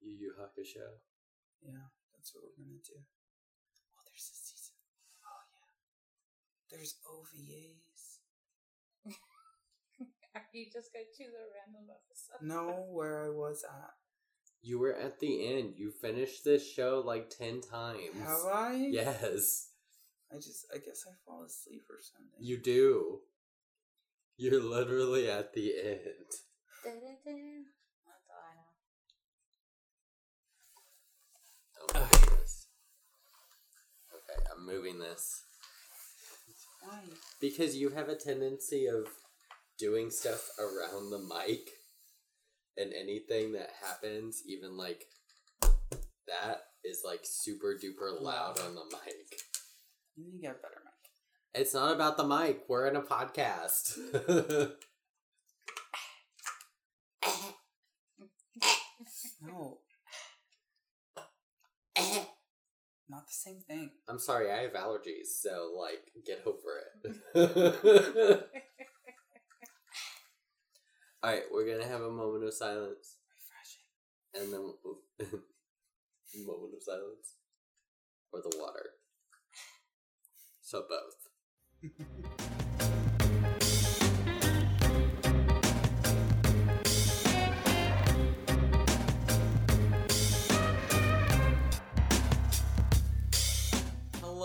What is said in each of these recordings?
Yu Yu Hakusho. Yeah, that's what we're gonna do. Oh, there's a season. Oh yeah. There's OVAs. Are you just gonna choose a random episode? No, where I was at. You were at the end. You finished this show like ten times. Have I? Yes, I just, I guess I fall asleep or something. you do. You're literally at the end. Da-da-da. That's all I know. Oh my goodness. Moving this. Why? Because you have a tendency of doing stuff around the mic, and anything that happens, even like that, is like super duper loud on the mic. You need to get a better mic. It's not about the mic. We're in a podcast. No, not the same thing. I'm sorry, I have allergies, so like, get over it. All right, we're gonna have a moment of silence, Refreshing. and then moment of silence, or the water. So both.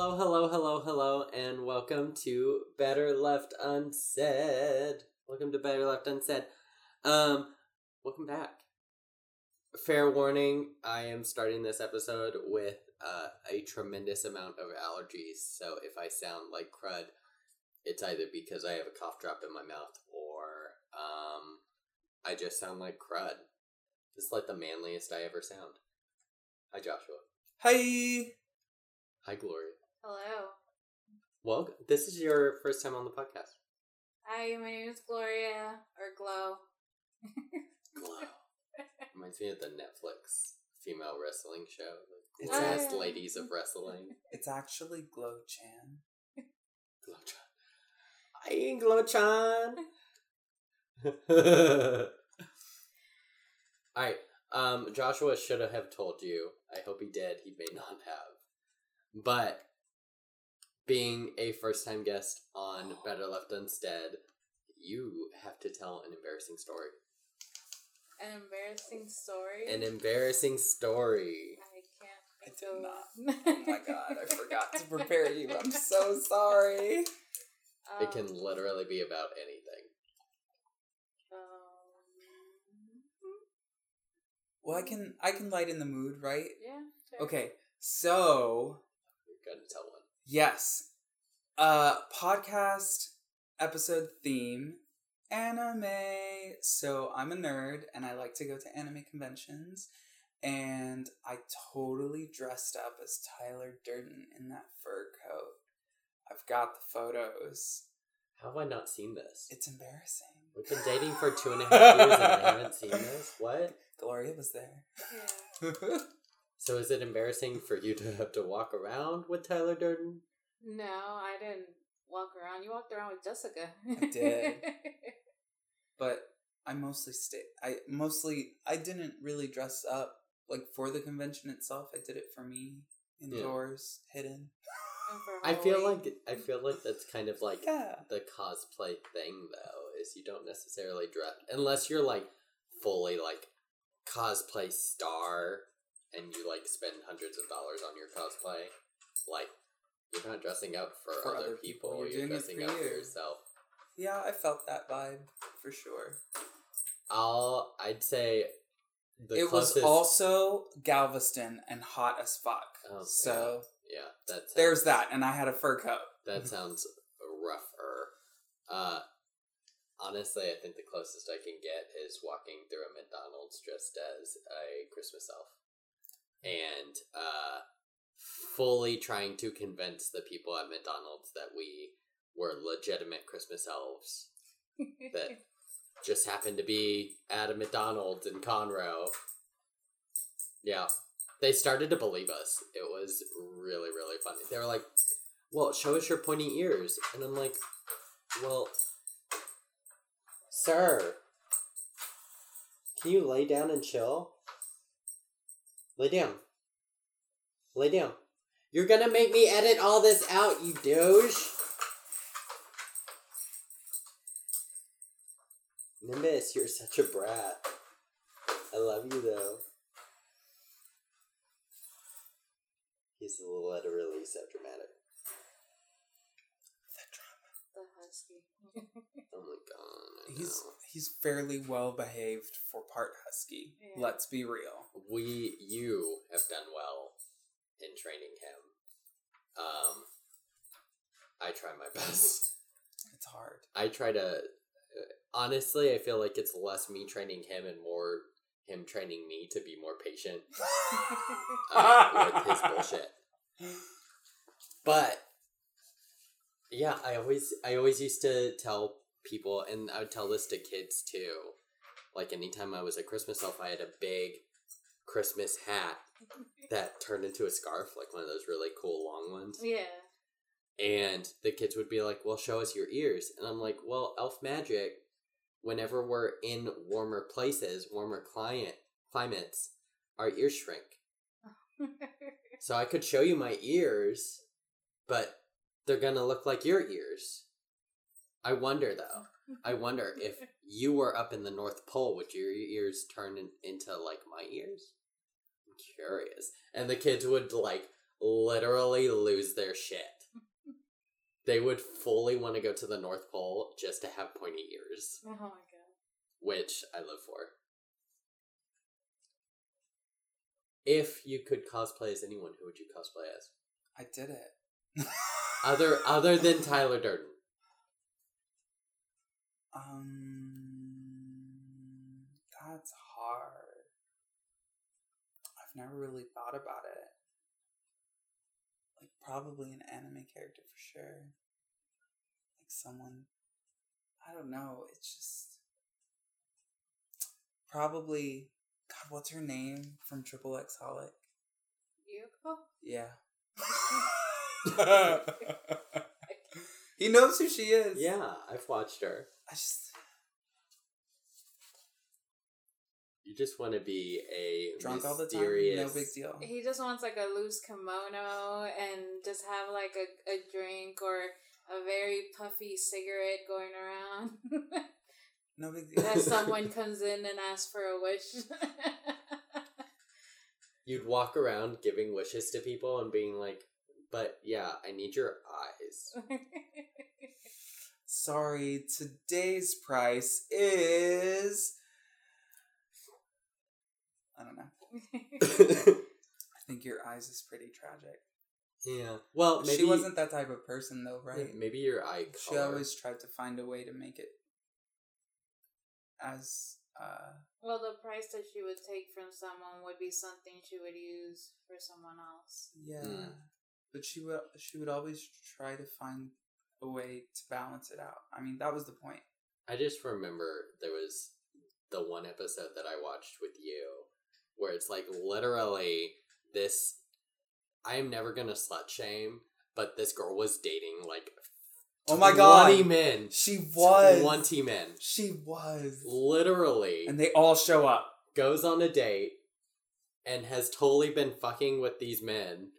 Hello, hello, hello, hello, and welcome to Better Left Unsaid. Welcome to Better Left Unsaid. Um, welcome back. Fair warning, I am starting this episode with uh, a tremendous amount of allergies, so if I sound like crud, it's either because I have a cough drop in my mouth or um, I just sound like crud. It's like the manliest I ever sound. Hi, Joshua. Hi. Hi, Gloria. Hello. Well, this is your first time on the podcast. Hi, my name is Gloria or Glow. Glow. Reminds me of the Netflix female wrestling show. The It's Best a- ladies of wrestling. It's actually Glow Chan. Glowchan. Glow Chan. Alright, um, Joshua should have told you. I hope he did. He may not have. But, being a first time guest on Better Left Unsaid, you have to tell an embarrassing story. An embarrassing story. An embarrassing story. I can't. I think did of- not. Oh my god, I forgot to prepare you. I'm so sorry. It Um, can literally be about anything. Um, Well, I can I can lighten the mood, right? yeah. Sure. Okay. So, You're gonna tell one. Yes. Uh podcast episode theme anime. So, I'm a nerd and I like to go to anime conventions and I totally dressed up as Tyler Durden in that fur coat. I've got the photos. How have I not seen this? It's embarrassing. We've been dating for two and a half years and I haven't seen this. What? Gloria was there. Yeah. So is it embarrassing for you to have to walk around with Tyler Durden? No, I didn't walk around. You walked around with Jessica. I did. but I mostly stayed. I mostly I didn't really dress up like for the convention itself. I did it for me indoors, hidden. I feel like I feel like that's kind of like Yeah, the cosplay thing though, is you don't necessarily dress unless you're like fully like cosplay star and you like spend hundreds of dollars on your cosplay. Like you're not dressing up for, For other other people, people, you're, you're dressing up for yourself. yeah. I felt that vibe for sure. I'll I'd say the it closest, was also Galveston and hot as fuck. Oh, so yeah, that's there's that, and I had a fur coat. That sounds rougher. Uh, honestly, I think the closest I can get is walking through a McDonald's dressed as a Christmas elf, and uh, fully trying to convince the people at McDonald's that we were legitimate Christmas elves that just happened to be at a McDonald's in Conroe. Yeah. They started to believe us. It was really, really funny. They were like, Well, show us your pointy ears. And I'm like, Well, sir, can you lay down and chill? Lay down. Lay down. You're gonna make me edit all this out, you douche. Nimbus, you're such a brat. I love you though. He's a little literally so dramatic. the husky. Oh my god. I He's know. he's fairly well behaved for part husky. Yeah. Let's be real. we you have done well in training him. Um I try my best. It's hard. I try to honestly, I feel like it's less me training him and more him training me to be more patient uh, with his bullshit. But yeah, I always I always used to tell people and I would tell this to kids too. Like anytime I was a Christmas elf, I had a big Christmas hat that turned into a scarf, like one of those really cool long ones. yeah. And the kids would be like, Well, show us your ears. And I'm like, Well, elf magic, whenever we're in warmer places, warmer client climates, our ears shrink. So I could show you my ears, but they're gonna look like your ears. I wonder though. I wonder if you were up in the North Pole, would your ears turn in, into like my ears? I'm curious. And the kids would like literally lose their shit. They would fully want to go to the North Pole just to have pointy ears, oh my god. which I live for. If you could cosplay as anyone, who would you cosplay as? I did it. Other other than Tyler Durden. Um, that's hard. I've never really thought about it. Like probably an anime character for sure. Like someone I don't know, it's just probably God, what's her name from Triple X Holic? Yuko? Yeah. he knows who she is. Yeah, I've watched her. I just You just want to be a drunk all the time. mysterious... No big deal. He just wants like a loose kimono and just have like a, a drink or a very puffy cigarette going around. No big deal. As someone comes in and asks for a wish. You'd walk around giving wishes to people and being like, "But yeah, I need your eyes." Sorry, today's price is. I don't know. I think your eyes is pretty tragic. yeah. Well, maybe she wasn't that type of person, though, right? Maybe your eye Color. She always tried to find a way to make it as. uh well, the price that she would take from someone would be something she would use for someone else. Yeah, Mm. But she would she would always try to find a way to balance it out. I mean, that was the point. I just remember there was the one episode that I watched with you where it's like literally this. I am never gonna slut shame, but this girl was dating like. Oh my God. 20 men. She was. 20 men. She was. Literally. And they all show up. goes on a date and has totally been fucking with these men.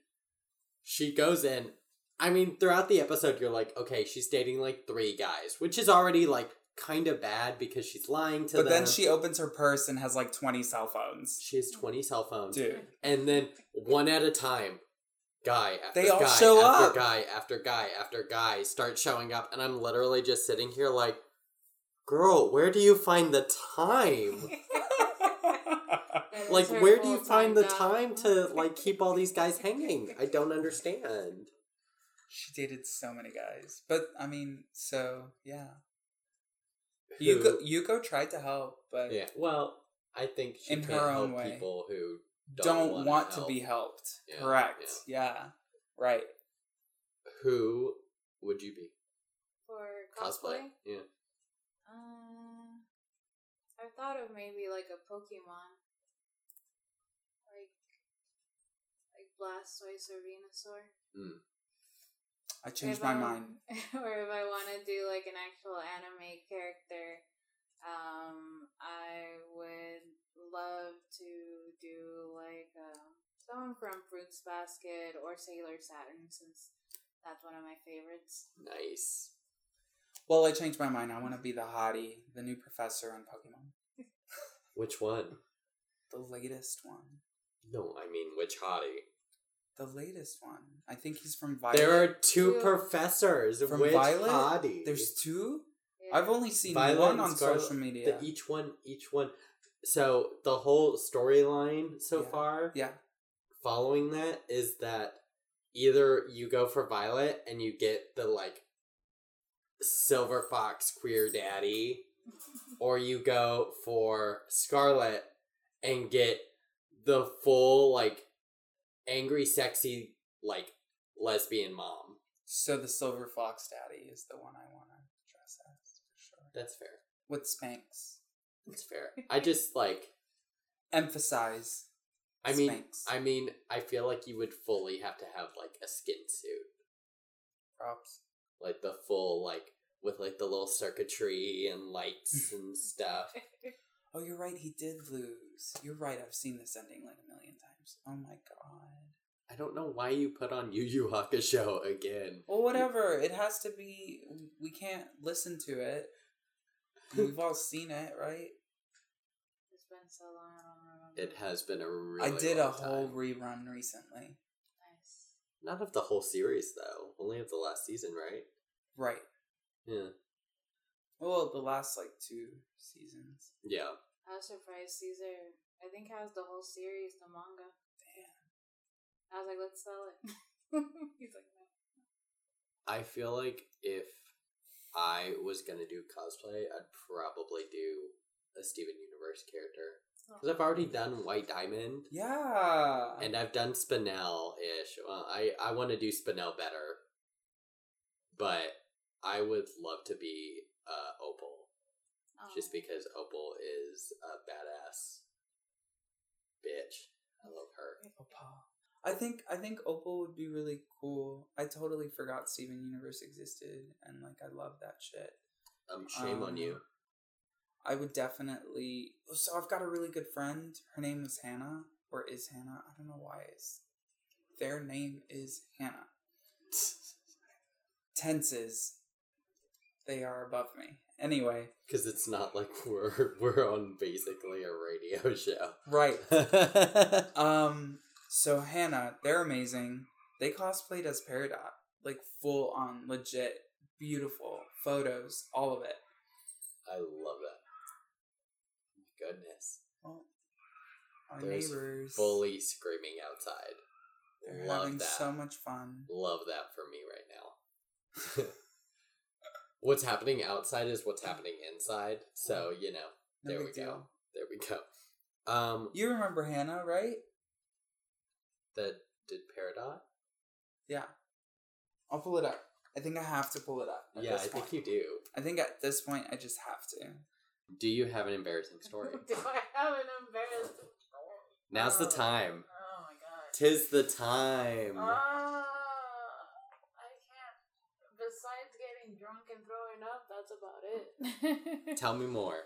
She goes in. I mean, throughout the episode, you're like, okay, she's dating like three guys, which is already like kind of bad because she's lying to But them. But then she opens her purse and has like 20 cell phones. she has 20 cell phones. Dude. And then one at a time, guy after They all guy show after up. guy after guy after guy start showing up. And I'm literally just sitting here like, girl, where do you find the time? That like where do you find the job. time to like keep all these guys hanging i don't understand she dated so many guys. But I mean, so yeah. Who- Yuko, Yuko tried to help, but yeah well i think she In can't her own help way. people who don't, wanna want help. to be helped. Yeah, Correct. Yeah. Right. who would you be For cosplay, cosplay? yeah Uh, I thought of maybe like a Pokemon. Like, like Blastoise or Venusaur. mm. I changed If my I- mind. or if I want to do like an actual anime character, um, I would love to do like um, from Fruits Basket or Sailor Saturn since that's one of my favorites. Nice. Well, I changed my mind. I want to be the hottie, the new professor on Pokemon. Which one? The latest one. No, I mean which hottie. The latest one. I think he's from Violet. There are two Two. professors. From which Violet? hottie? There's two. Yeah. I've only seen Violet one on Scarlet- social media. the, each one, each one. So the whole storyline so Yeah. far, yeah. following that is that either you go for Violet and you get the like Silver Fox queer daddy, or you go for Scarlet and get the full like angry, sexy like lesbian mom. So the Silver Fox Daddy is the one I want to dress as for sure. That's fair. With Spanx. That's fair. I just like. Emphasize. I mean, Spanx. I mean, I feel like you would fully have to have like a skin suit, Props. like the full like with like the little circuitry and lights and stuff. Oh, you're right. He did lose. You're right. I've seen this ending like a million times. Oh my god. I don't know why you put on Yu Yu Hakusho again. Well, whatever. It has to be. We can't listen to it. We've all seen it, right? It's been so long, I don't remember. It has been a really. I did a whole time. rerun recently. Nice. Not of the whole series though, only of the last season, right? Right. Yeah. Well, the last like two seasons. Yeah. I was surprised Caesar, I think, has the whole series, the manga. Damn. I was like, let's sell it. He's like, no. I feel like if I was gonna do cosplay, I'd probably do a Steven Universe character because I've already done White Diamond. Yeah. And I've done Spinel ish. Well, I, I want to do Spinel better. But I would love to be uh, Opal. Oh. Just because Opal is a badass bitch. I love her. Opal. I think I think Opal would be really cool. I totally forgot Steven Universe existed, and like I love that shit. Um, shame on Um, you. I would definitely. So I've got a really good friend. Her name is Hannah, or is Hannah? I don't know why. It's their name is Hannah. Tenses. They are above me. Anyway, Because it's not like we're we're on basically a radio show. right. Um. So Hannah, they're amazing. They cosplayed as Peridot, like full on, legit, beautiful photos, all of it. I love that. Goodness. Well, our There's neighbors, Fully screaming outside. they're love having that. so much fun. Love that for me right now. what's happening outside is what's happening inside. So, you know, No there we big go. There we go. Um You remember Hannah, right? that did Peridot? Yeah. I'll pull it up. I think I have to pull it up. Yeah, I this think you do. I think at this point I just have to. Do you have an embarrassing story? Do I have an embarrassing story? Now's the Oh. time. Oh my god. Tis the time. Ah, I can't. Besides getting drunk and throwing up, that's about it. Tell me more.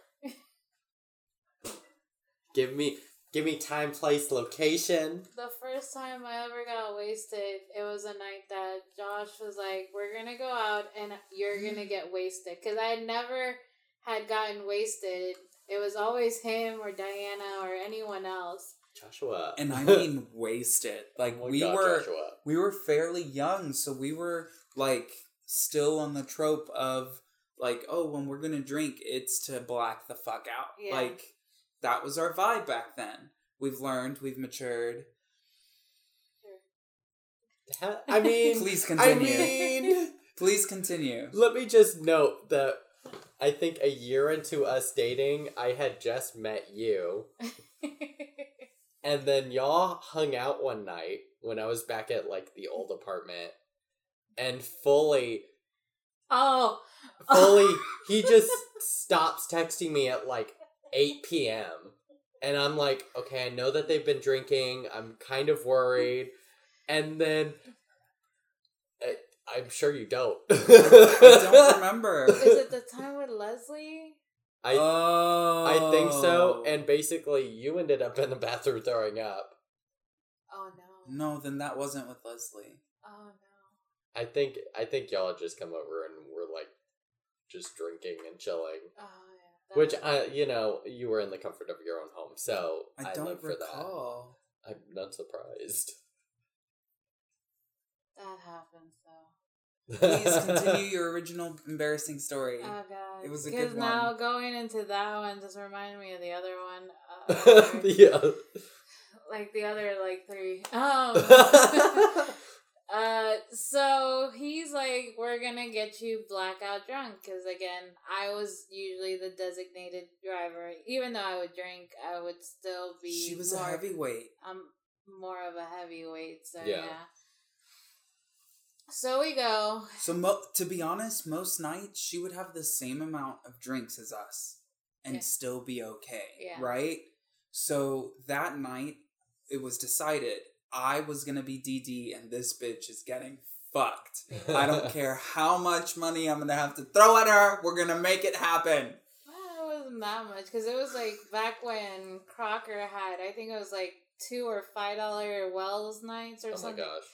give me give me time, place, location. the first time I ever got wasted, it was a night that Josh was like, "We're gonna go out and you're gonna get wasted," because I had never had gotten wasted. It was always him or Diana or anyone else. Joshua. And I mean wasted. Like Oh we God, were Joshua. we were fairly young, so we were like still on the trope of like, oh, when we're gonna drink, it's to black the fuck out. Yeah. Like that was our vibe back then. We've learned, we've matured. Ha- I mean, Please continue. I continue. mean, Please continue. let me just note that I think a year into us dating, I had just met you, and then y'all hung out one night when I was back at like the old apartment, and fully, oh, fully, he just stops texting me at like eight p.m. And I'm like, okay, I know that they've been drinking. I'm kind of worried. And then I, I'm sure you don't. I don't remember. Is it the time with Leslie? I oh, I think so. Oh. And basically, you ended up in the bathroom throwing up. Oh no. No, then that wasn't with Leslie. Oh no. I think I think y'all just come over and we're like just drinking and chilling. Oh yeah. Which That- I, you know, you were in the comfort of your own home, so I I, don't live for recall. that. I'm not surprised. that happens though. Please continue your original embarrassing story. Oh god. It was a Because good now one. going into that one just reminded me of the other one. Uh, yeah. like the other like three. Um Uh, so he's like, "We're gonna get you blackout drunk," because again, I was usually the designated driver. Even though I would drink, I would still be. She was more, a heavyweight. I'm more of a heavyweight, so Yeah. yeah. So we go. So mo- to be honest, most nights she would have the same amount of drinks as us and Yeah. still be okay, Yeah. right? So that night it was decided I was going to be DD and this bitch is getting fucked. I don't care how much money I'm going to have to throw at her. We're going to make it happen. Well, it wasn't that much because it was like back when Crocker had. I think it was like two or five dollar Wells nights or Oh my something. gosh.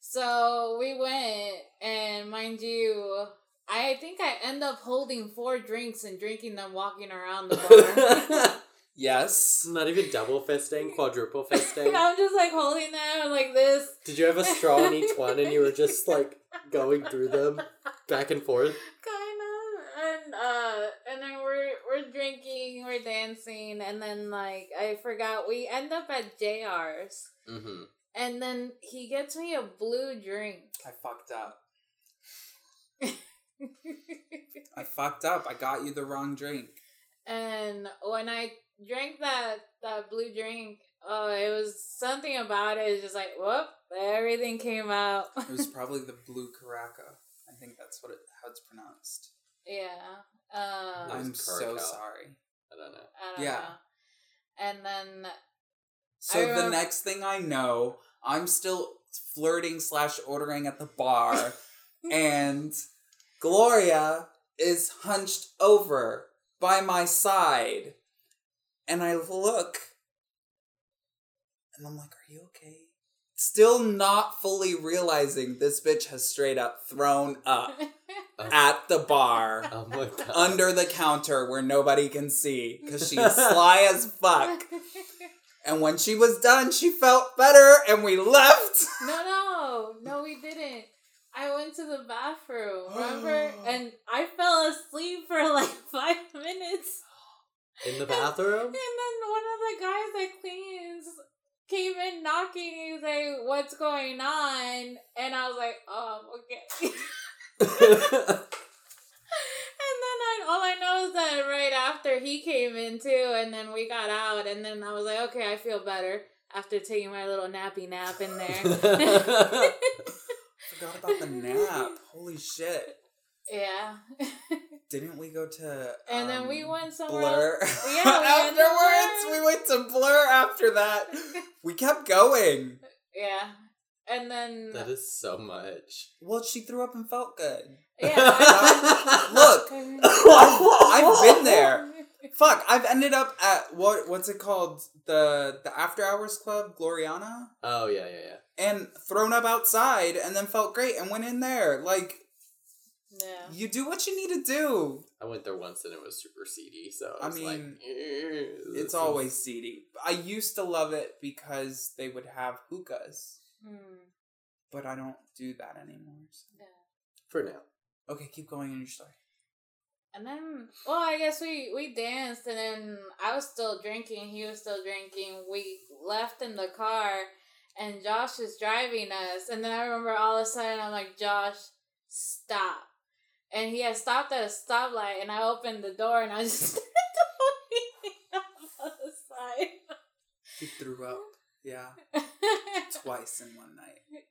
So we went, and mind you, I think I end up holding four drinks and drinking them walking around the bar. Yes. Not even double fisting, quadruple fisting. I'm just like holding them like this. Did you have a straw in each one and you were just like going through them back and forth? kind of and uh and then we're we're drinking we're dancing and then like i forgot we end up at jr's Mm-hmm. and then he gets me a blue drink I fucked up. I fucked up. I got you the wrong drink. and when i drank that that blue drink oh it was something about it it's just like whoop everything came out It was probably the blue caraca. I think that's what it how it's pronounced. yeah um I'm so sorry. I don't know. I don't yeah. know. and then So I the next thing I know, I'm still flirting slash ordering at the bar, and Gloria is hunched over by my side, and I look, and I'm like, "Are you okay?" Still not fully realizing this bitch has straight up thrown up at the bar. Oh my god. Under the counter where nobody can see because she's sly as fuck. And when she was done, she felt better and we left. No, no, no, we didn't. I went to the bathroom, remember? and I fell asleep for like five minutes. In the bathroom? And then one of the guys that cleans came in knocking. He was like, What's going on? And I was like, Oh, okay. and then I, all I know is that right after he came in too, and then we got out, and then I was like, Okay, I feel better after taking my little nappy nap in there. Forgot about the nap. Holy shit. Yeah. Didn't we go to And then um, we went somewhere. Blur? else. Yeah, we went Afterwards, somewhere. we went to Blur after that. We kept going. Yeah. And then that is so much. Well, she threw up and felt good. yeah. I- Look, I've been there. Fuck, I've ended up at what what's it called? The the after hours club, Gloriana? Oh yeah, yeah, yeah. And thrown up outside and then felt great and went in there. Like Yeah. you do what you need to do. I went there once and it was super seedy, so I I was like, mean, "Eh, this It's is- always seedy. I used to love it because they would have hookahs, Hmm. but I don't do that anymore. so- Yeah. for now. Okay, keep going in your story. And then, well, I guess we we danced, and then I was still drinking. He was still drinking. We left in the car, and Josh was driving us. And then I remember all of a sudden, I'm like, Josh, stop. And he had stopped at a stoplight, and I opened the door, and I was just on the side. She threw up. Yeah, twice in one night.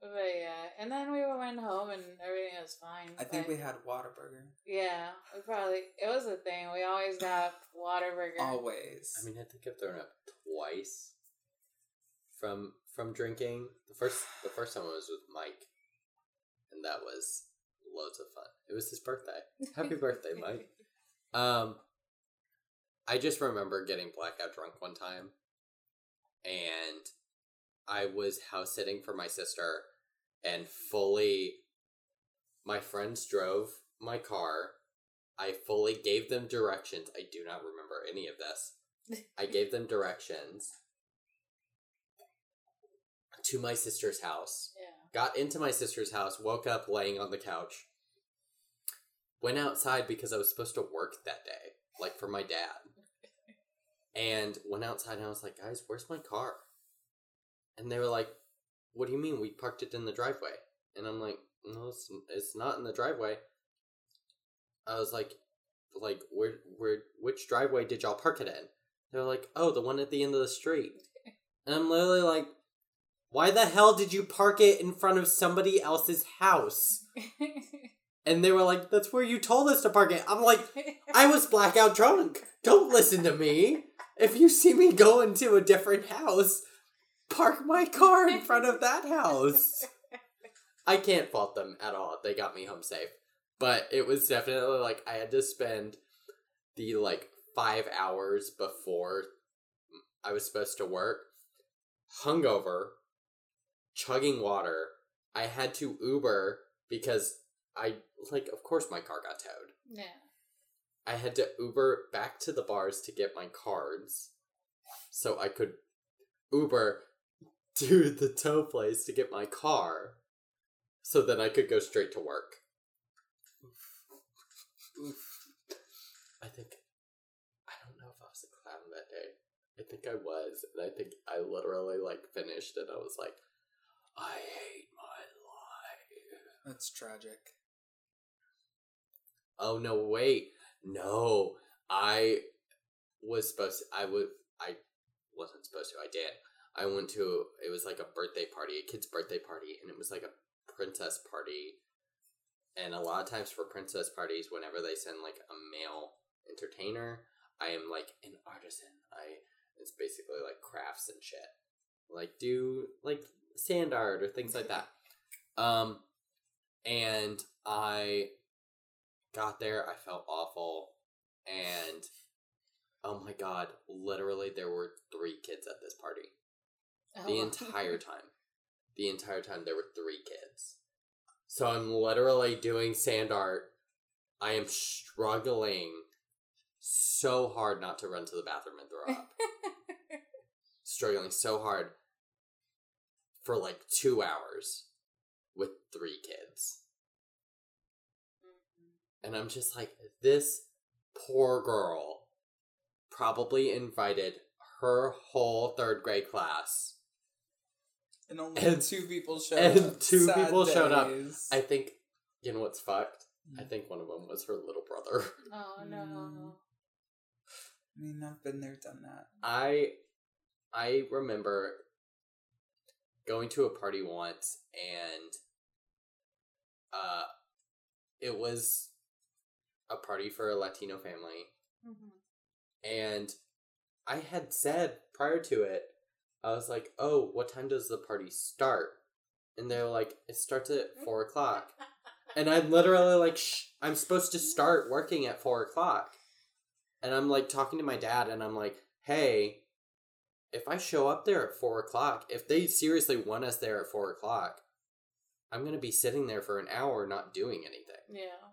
But yeah, and then we went home and everything was fine. I think we had Whataburger. Yeah, we probably it was a thing. We always got Whataburger. Always. I mean, I think I've thrown up twice from from drinking. The first the first time I was with Mike, and that was loads of fun. It was his birthday. Happy birthday, Mike. Um, I just remember getting blackout drunk one time, and I was house sitting for my sister and fully my friends drove my car. I fully gave them directions. I do not remember any of this. I gave them directions to my sister's house. Got into my sister's house, woke up laying on the couch. Went outside because I was supposed to work that day, like for my dad. And went outside and I was like, guys, where's my car? And they were like, what do you mean? We parked it in the driveway. And I'm like, no, it's, it's not in the driveway. I was like, like, where, where, which driveway did y'all park it in? They're like, oh, the one at the end of the street. And I'm literally like, why the hell did you park it in front of somebody else's house? And they were like, that's where you told us to park it. I'm like, I was blackout drunk. Don't listen to me. If you see me go into a different house, park my car in front of that house. I can't fault them at all. They got me home safe. But it was definitely like I had to spend the like five hours before I was supposed to work hungover, chugging water. I had to Uber because I like of course my car got towed. yeah. I had to Uber back to the bars to get my cards so I could Uber to the tow place to get my car so that I could go straight to work. Oof. I think I don't know if I was a clown that day. I think I was, and I think I literally like finished and I was like, I hate my life. That's tragic. Oh no, wait. No. I was supposed to, I would I wasn't supposed to. I did. I went to it was like a birthday party, a kid's birthday party, and it was like a princess party. And a lot of times for princess parties, whenever they send like a male entertainer, I am like an artisan. I it's basically like crafts and shit. Like do like sand art or things like that. Um and I got there, I felt awful, and oh my god, literally there were three kids at this party. The Oh. entire time. The entire time there were three kids. So I'm literally doing sand art. I am struggling so hard not to run to the bathroom and throw up. struggling so hard for like two hours with three kids. And I'm just like, this poor girl probably invited her whole third grade class. And only And- two people showed and up. two Sad people showed up. I think, you know what's fucked? I Mm. think one of them was her little brother. oh no. Mm. I mean, I've been there, done that. I I remember going to a party once and uh it was a party for a Latino family Mhm. and I had said prior to it I was like, "Oh, what time does the party start?" And they were like, "It starts at four o'clock." And I'm literally like, Shh, I'm supposed to start working at four o'clock. And I'm like talking to my dad, and I'm like, hey, if I show up there at four o'clock, if they seriously want us there at four o'clock, I'm going to be sitting there for an hour not doing anything. Yeah.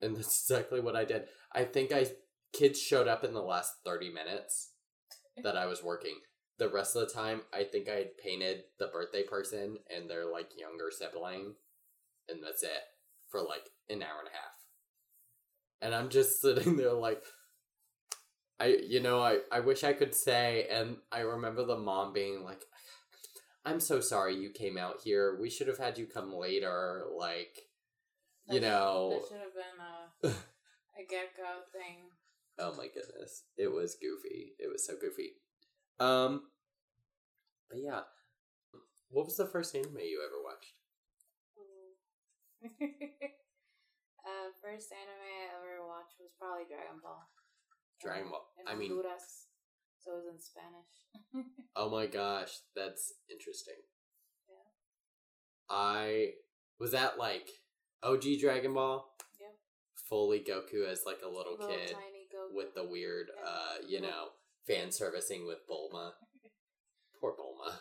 And that's exactly what I did. I think I kids showed up in the last 30 minutes that I was working. The rest of the time, I think I had painted the birthday person and their like younger sibling, and that's it for like an hour and a half. And I'm just sitting there like, I you know I I wish I could say, and I remember the mom being like, "I'm so sorry you came out here. We should have had you come later." Like, you That know, That should have been a a gecko thing. Oh my goodness. It was goofy. It was so goofy. Um but yeah. What was the first anime you ever watched? uh, first anime I ever watched was probably Dragon Ball. Dragon Ball. in I mean Honduras, so it was in Spanish. oh my gosh, that's interesting. Yeah. I was that like OG Dragon Ball? Yep. Fully Goku as like a little, Little kid tiny Goku. with the weird Yeah. uh, you Little- know, fan servicing with Bulma. Poor Bulma.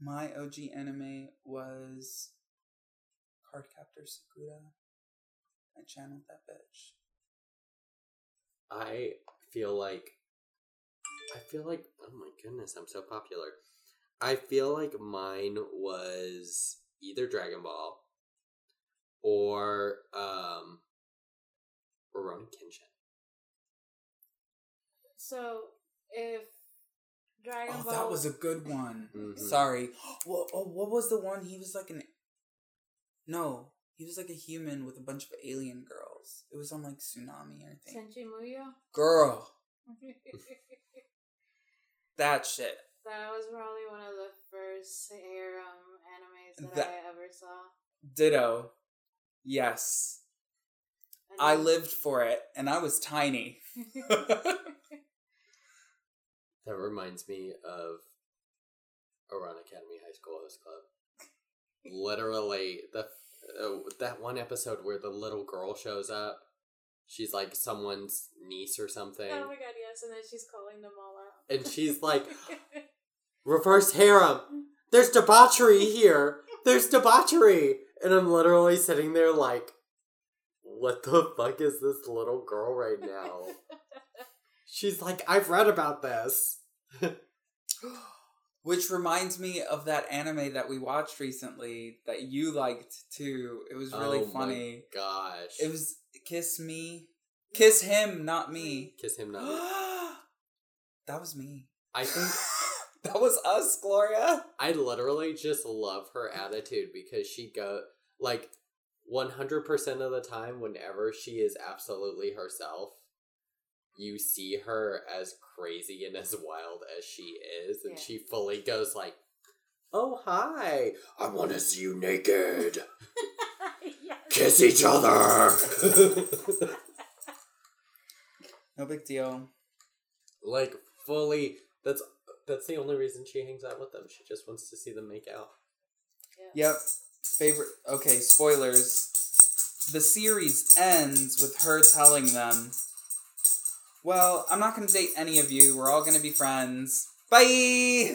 My OG anime was Cardcaptor Sakura. I channeled that bitch. I feel like I feel like oh my goodness, I'm so popular. I feel like mine was either Dragon Ball or um Rurouni Kenshin. So if Dragon Oh, Ball that was a good one. Mhm. Sorry. What, oh, what was the one? He was like an. No, he was like a human with a bunch of alien girls. It was on like Toonami or thing. Tenchi Muyo. Girl, that shit. that was probably one of the first harem animes that, That- I ever saw. Ditto. Yes. And I lived for it, and I was tiny. That reminds me of Ouran Academy High School Host Club. Literally, the uh, that one episode where the little girl shows up. She's like someone's niece or something, oh my god, yes, and then she's calling them all out. and she's like, "Reverse harem. There's debauchery here. There's debauchery." And I'm literally sitting there like, "What the fuck is this little girl right now?" She's like, "I've read about this." Which reminds me of that anime that we watched recently that you liked too. It was really Oh my funny. Gosh, It was Kiss Me. Kiss Him, not me. kiss him not. Me. that was me. I think that was us, Gloria. I literally just love her attitude because she go like 100% of the time whenever she is absolutely herself you see her as crazy and as wild as she is and Yeah. she fully goes like oh hi i want to see you naked yes. kiss each other No big deal. like fully that's that's the only reason she hangs out with them she just wants to see them make out Yep. Favorite. Okay, spoilers. The series ends with her telling them, Well, I'm not going to date any of you. We're all going to be friends. Bye!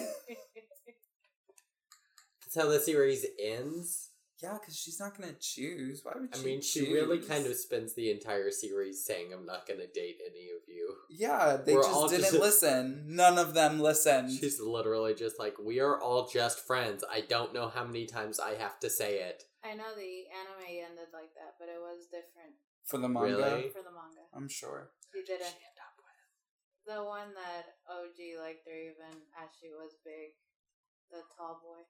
that's how the series ends Yeah, because she's not going to choose. Why would I she? mean, she really kind of spends the entire series saying, "I'm not going to date any of you." Yeah, they We're just didn't just- listen. None of them listened. She's literally just like, "We are all just friends." I don't know how many times I have to say it. I know the anime ended like that, but it was different For the manga. Really? for the manga. I'm sure. She didn't. The one that OG liked her even as she was big. The tall boy.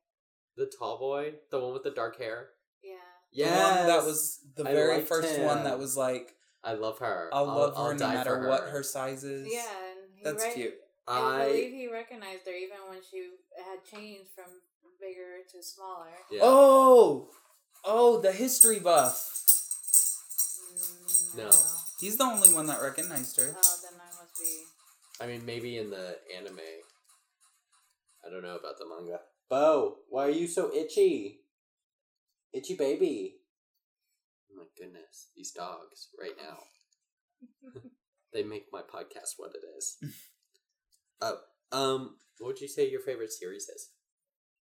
The tall boy, the one with the dark hair. Yeah. Yeah, that was the I very liked first one that was like, I love her. I'll, love her I'll no matter for what her size is. Yeah, and he That's rec- cute. I, believe he recognized her even when she had changed from bigger to smaller. yeah. Oh! Oh, the history buff. Mm, No. He's the only one that recognized her. Oh, then I must be. I mean, maybe in the anime. I don't know about the manga. Bo, why are you so itchy? Itchy baby. Oh my goodness, these dogs right now. they make my podcast what it is. oh, um, what would you say your favorite series is?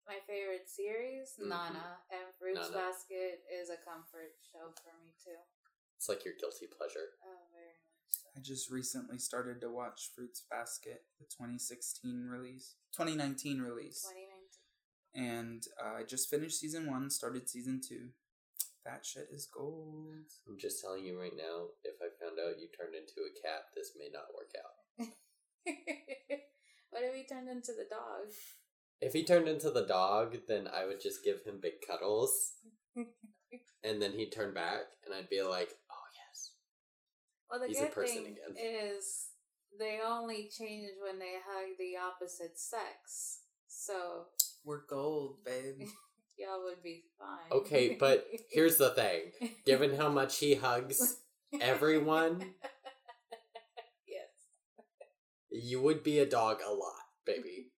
My favorite series, Mhm. Nana, and Fruits Nana. Basket is a comfort show for me too. It's like your guilty pleasure. Oh, very. I just recently started to watch Fruits Basket, the 2016 release, 2019 release, 2019. and uh, I just finished season one, started season two. That shit is gold. I'm just telling you right now, if I found out you turned into a cat, this may not work out. what if he turned into the dog? If he turned into the dog, then I would just give him big cuddles, and then he'd turn back, and I'd be like, "Oh yes." Well, the He's a good person thing again. is they only change when they hug the opposite sex. So We're gold, babe. y'all would be fine. Okay, but here's the thing: given how much he hugs everyone, yes. you would be a dog a lot, baby.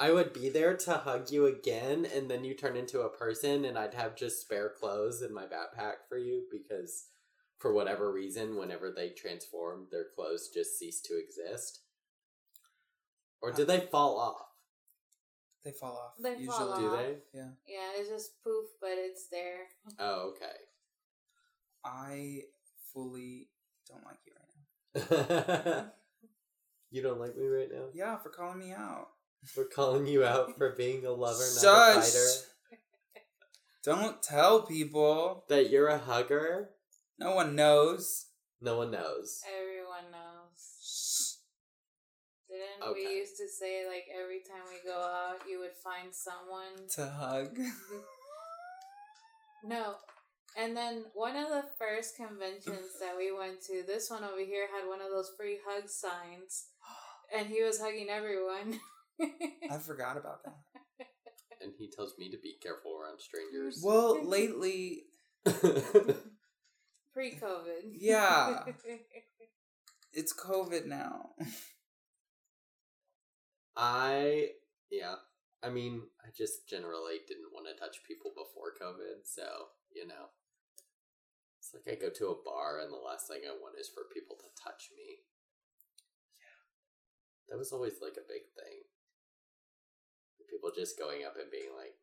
I would be there to hug you again, and then you turn into a person, and I'd have just spare clothes in my backpack for you because, for whatever reason, whenever they transform, their clothes just cease to exist. Or do they fall off? They fall off. They usually. fall Do off. they? Yeah, Yeah, it's just poof, but it's there. Oh, okay. I fully don't like you right now. you don't like me right now? Yeah, for calling me out. We're calling you out for being a lover, not a fighter. Don't tell people. That you're a hugger? No one knows. No one knows. Everyone knows. Didn't Okay. we used to say like every time we go out, you would find someone To hug. No. And then one of the first conventions that we went to, this one over here had one of those free hug signs. And he was hugging everyone. I forgot about that. And he tells me to be careful around strangers. Well, lately, Pre COVID. Yeah. it's COVID now. I yeah. I mean, I just generally didn't want to touch people before COVID, so you know, it's like I go to a bar and the last thing I want is for people to touch me. Yeah, that was always like a big thing. People just going up and being like,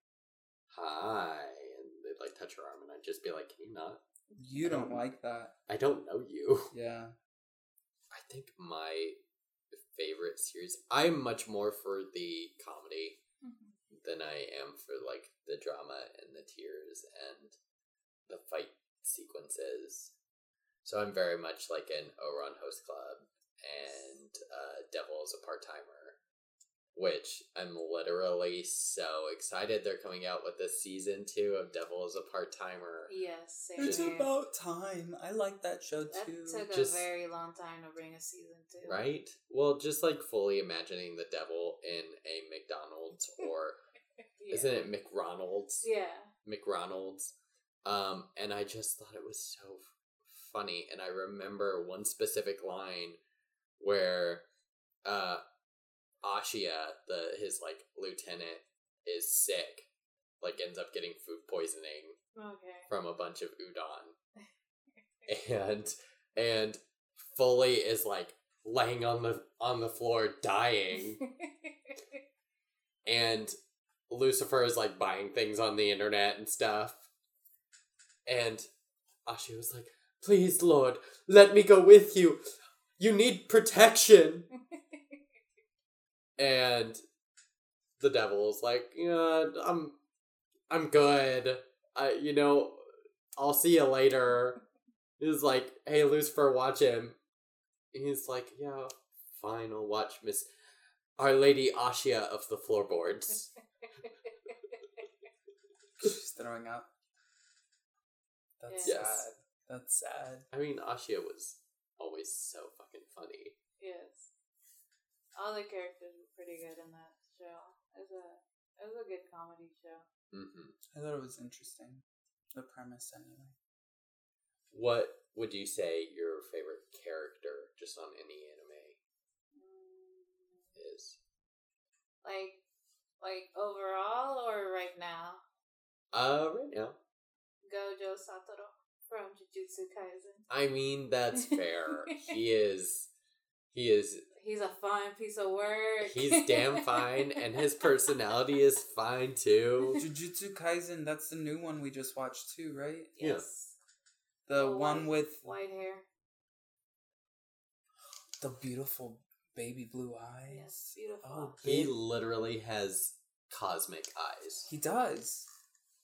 "Hi," and they'd like touch your arm, and I'd just be like, "Can you not? You don't like that. I don't know you." Yeah. I think my favorite series. I'm much more for the comedy than I am for like the drama and the tears and the fight sequences. So I'm very much like an Ouran Host Club and uh, Devil is a Part Timer, which I'm literally so excited they're coming out with this season two of Devil is a Part Timer. Yes, same It's here. about time. I like that show that too. took Just- a very long time to bring a season two. Right? Well, just like fully imagining the devil in a McDonald's or Yeah. isn't it McRonald's? Yeah. McRonald's. Um, and I just thought it was so f- funny. And I remember one specific line where uh Ashiya, the his like lieutenant, is sick, like ends up getting food poisoning Okay. from a bunch of udon. and and fully is like laying on the on the floor dying and Lucifer is like buying things on the internet and stuff. And Ashiya was like, Please, Lord, let me go with you. You need protection. And the devil is like, Yeah, I'm I'm good. I you know, I'll see you later. He's like, Hey Lucifer, watch him. He's like, Yeah, fine, I'll watch Miss Our Lady Ashiya of the floorboards. She's throwing up. That's Yes. sad. That's sad. I mean, Ashiya was always so fucking funny. yes. All the characters were pretty good in that show. It was a it was a good comedy show. hmm I thought it was interesting. The premise, anyway. What would you say your favorite character, just on any anime, Mm, is? Like like overall or right now? Uh, right now. Gojo Satoru from Jujutsu Kaisen. I mean, that's fair. he is. He is. He's a fine piece of work. He's damn fine, and his personality is fine too. Jujutsu Kaisen, that's the new one we just watched too, right? Yeah. yes. The The one white- with White hair. the beautiful baby blue eyes. Yes, beautiful. Oh, He literally has cosmic eyes. he does.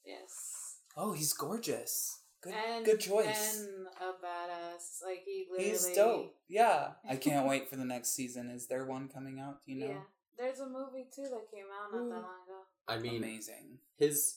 Yes. Oh, he's gorgeous. Good, and good choice. And a badass. Like he literally. He's dope. Yeah, I can't wait for the next season. Is there one coming out? Do you know? Yeah. There's a movie too that came out not that Ooh. long ago. I mean, Amazing. his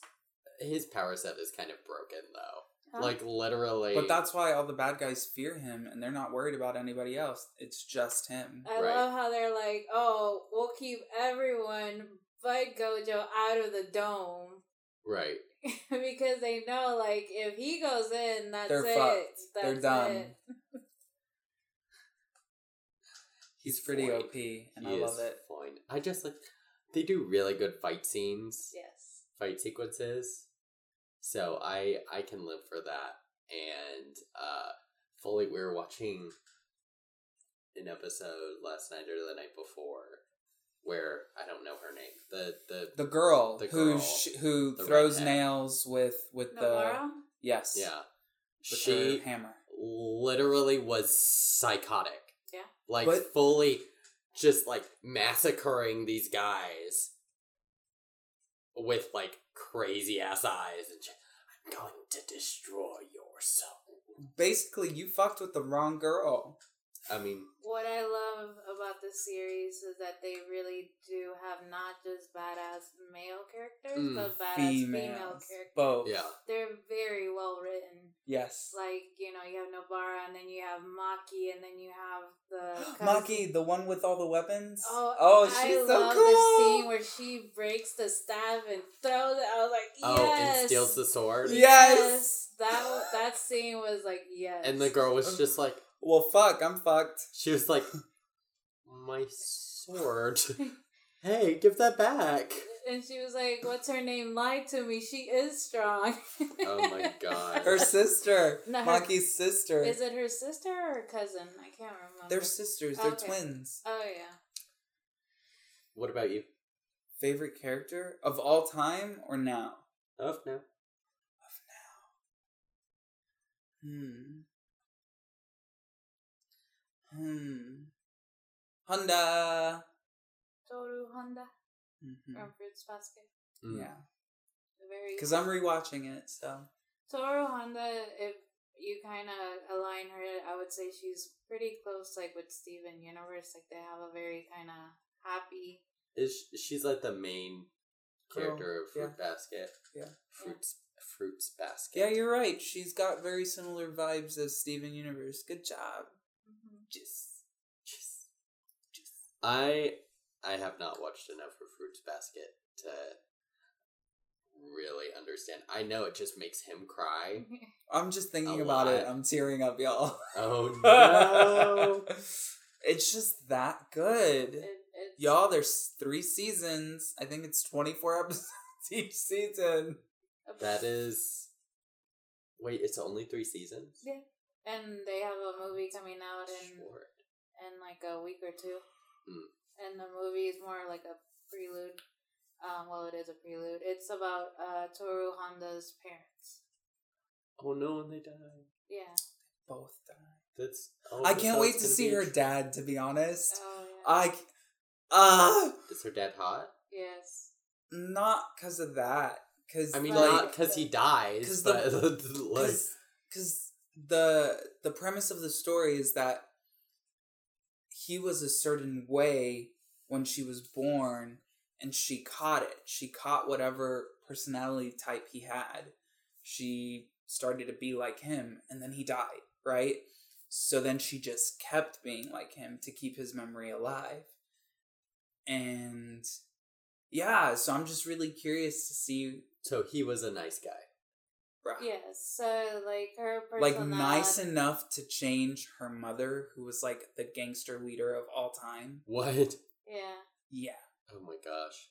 his power set is kind of broken though. Huh? Like literally. But that's why all the bad guys fear him, and they're not worried about anybody else. It's just him. I Right. love how they're like, oh, we'll keep everyone but Gojo out of the dome. right. because they know, like, if he goes in, that's They're it. fucked. That's They're done. it. He's pretty fine. OP, and He I love is it. Fine. I just like they do really good fight scenes, Yes. fight sequences. So I I can live for that. And uh fully we were watching an episode last night or the night before where I don't know her name. The the The girl The who sh- who The throws nails with with the Nobara? yes yeah, with she her hammer. literally was psychotic. Yeah. Like But- fully just like massacring these guys with like crazy ass eyes and just, I'm going to destroy your soul. Basically, you fucked with the wrong girl. I mean, What I love about this series is that they really do have not just badass male characters, Mm, but badass female characters. both. yeah. They're very well written. Yes. Like, you know, you have Nobara and then you have Maki and then you have the Maki, the one with all the weapons. Oh, oh she's I so love cool. the scene where she breaks the staff and throws it. I was like, yes. Oh, and steals the sword. Yes. That that scene was like yes. And the girl was just like, Well, fuck, I'm fucked. she was like, my sword. hey, give that back. and she was like, "What's her name? Lied to me. She is strong." Oh my god. Her sister, No, her- Maki's sister. Is it her sister or cousin? I can't remember. They're sisters. They're Okay. twins. Oh yeah. What about you? Favorite character of all time or now? Oh, no. Hmm. Hmm. Honda. Toru Honda mm-hmm. from Fruits Basket. Mm. Yeah, Very. because I'm rewatching it. So Toru Honda, if you kind of align her, I would say she's pretty close, like with Steven Universe. Like they have a very kind of happy. Is she's like the main character of Fruit yeah. Basket? Yeah. Fruits Fruits Basket. yeah, you're right. She's got very similar vibes as Steven Universe. Good job. Just, just, just. I I have not watched enough of Fruits Basket to really understand. I know it just makes him cry. I'm just thinking about it. I'm tearing up, y'all. Oh no! it's just that good. It, Y'all, there's three seasons. I think it's 24 episodes each season. that is. Wait, it's only three seasons. Yeah. And they have a movie coming out in Short. in like a week or two. Hmm. And the movie is more like a prelude. Um, well, it is a prelude. It's about uh, Toru Honda's parents. Oh no, and they died. Yeah. Both die. That's. Oh, I can't wait to see be her dad, to be honest. Oh yeah. I. Uh, Is her dad hot? yes. not because of that. Cause I mean, Like- not because he dies, 'Cause but the- like, because the the premise of the story is that he was a certain way when she was born and she caught it. She caught whatever personality type he had. She started to be like him and then he died right? So then she just kept being like him to keep his memory alive. And yeah so i'm just really curious to see so he was a nice guy. Bruh, Yes. So like her like nice enough to change her mother, who was like the gangster leader of all time. What? Yeah. Yeah, Oh my gosh.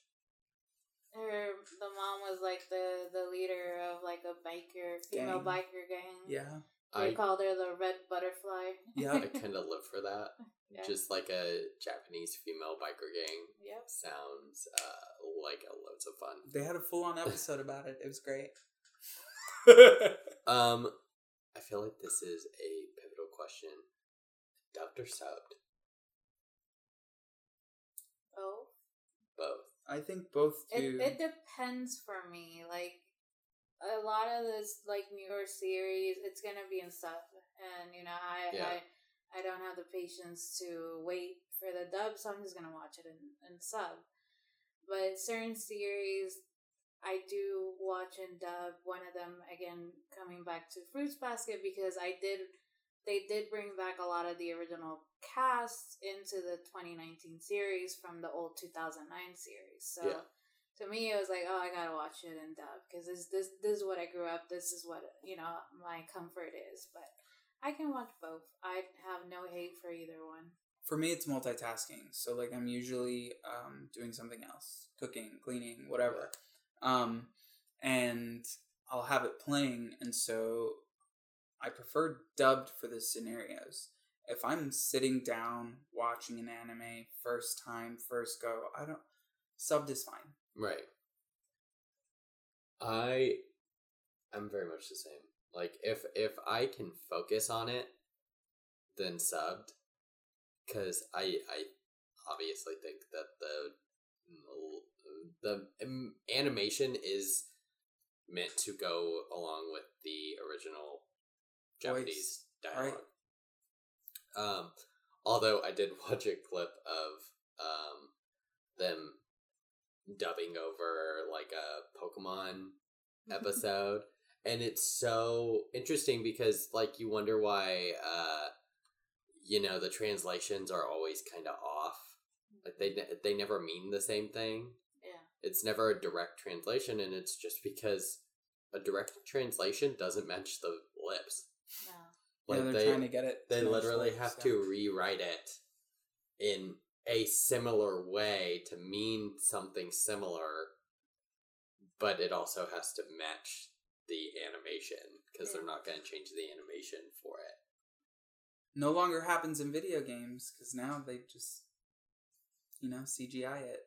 Her the mom was like the the leader of like a biker female Gang. biker gang. yeah, They I called her the red butterfly. yeah. I kind of live for that. yeah. Just like a Japanese female biker gang Yep. sounds uh, like a loads of fun. they had a full on episode about it. It was great. Um, I feel like this is a pivotal question. Dr. or subbed? Oh. Both. I think both It do. it depends for me. Like a lot of this like newer series, it's gonna be in sub, and you know I Yeah. I I don't have the patience to wait for the dub, so I'm just gonna watch it in, in sub. But certain series, I do watch and dub. One of them again coming back to Fruits Basket because I did they did bring back a lot of the original cast into the 2019 series from the old 2009 series. So Yeah. to me, it was like, oh, I gotta watch it in dub because this this this is what I grew up. This is what you know my comfort is. But I can watch both. I have no hate for either one. For me, it's multitasking. So like I'm usually um, doing something else, cooking, cleaning, whatever, um, and I'll have it playing, and so I prefer dubbed for the scenarios. if I'm sitting down watching an anime first time, first go, I don't subbed is fine. Right. I I'm very much the same. Like if if I can focus on it, then subbed, because I I obviously think that the the animation is meant to go along with the original Japanese Voice, dialogue. Um, although I did watch a clip of um them dubbing over like a Pokemon episode and it's so interesting because like you wonder why uh you know the translations are always kind of off like they ne- they never mean the same thing. It's never a direct translation and it's just because a direct translation doesn't match the lips No. like yeah, they're they trying to get it. they literally have yeah. to rewrite it in a similar way to mean something similar but it also has to match the animation because they're not going to change the animation for it no longer happens in video games because now they just, you know, CGI it.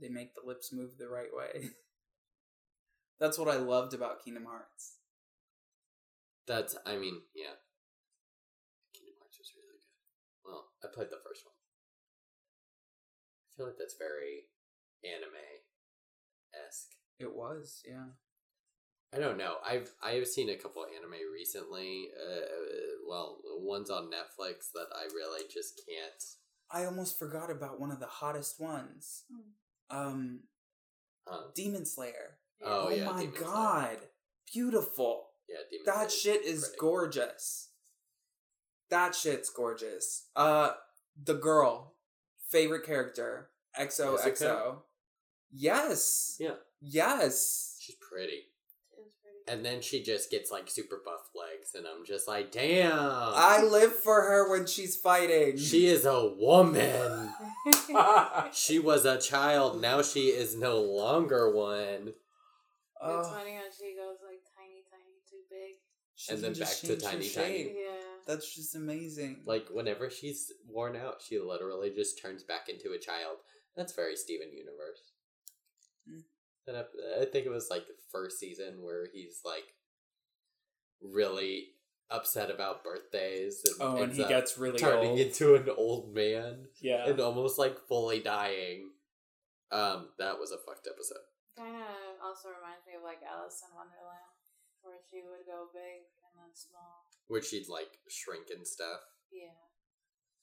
They make the lips move the right way. That's what I loved about Kingdom Hearts. that's i mean yeah kingdom hearts was really good well i played the first one i feel like that's very anime-esque It was, yeah. I don't know. I've I've seen a couple anime recently. Uh, well, one's on Netflix that I really just can't. I almost forgot about one of the hottest ones. Um, Um, Demon Slayer. Oh, Oh, yeah, my Demon Slayer. god, beautiful. yeah, Demon That Slayer shit is pretty. gorgeous. That shit's gorgeous. Uh, the girl, favorite character, XOXO. Nezuko? Yes. Yeah, Yes. she's pretty. It pretty And then she just gets like super buff legs, and I'm just like, damn. I live for her when she's fighting. She is a woman. it's she was a child. Now she is no longer one. Oh, funny how she goes like tiny, tiny, too big. she And then back to tiny, tiny. Yeah. That's just amazing. Like whenever she's worn out, she literally just turns back into a child. That's very Steven Universe. Mm. And I, I think it was like the first season where he's like really upset about birthdays. And oh, and he gets really turning old. into an old man yeah. and almost like fully dying. Um, that was a fucked episode. Kind of also reminds me of like Alice in Wonderland, where she would go big and then small. Where she'd like shrink and stuff. Yeah.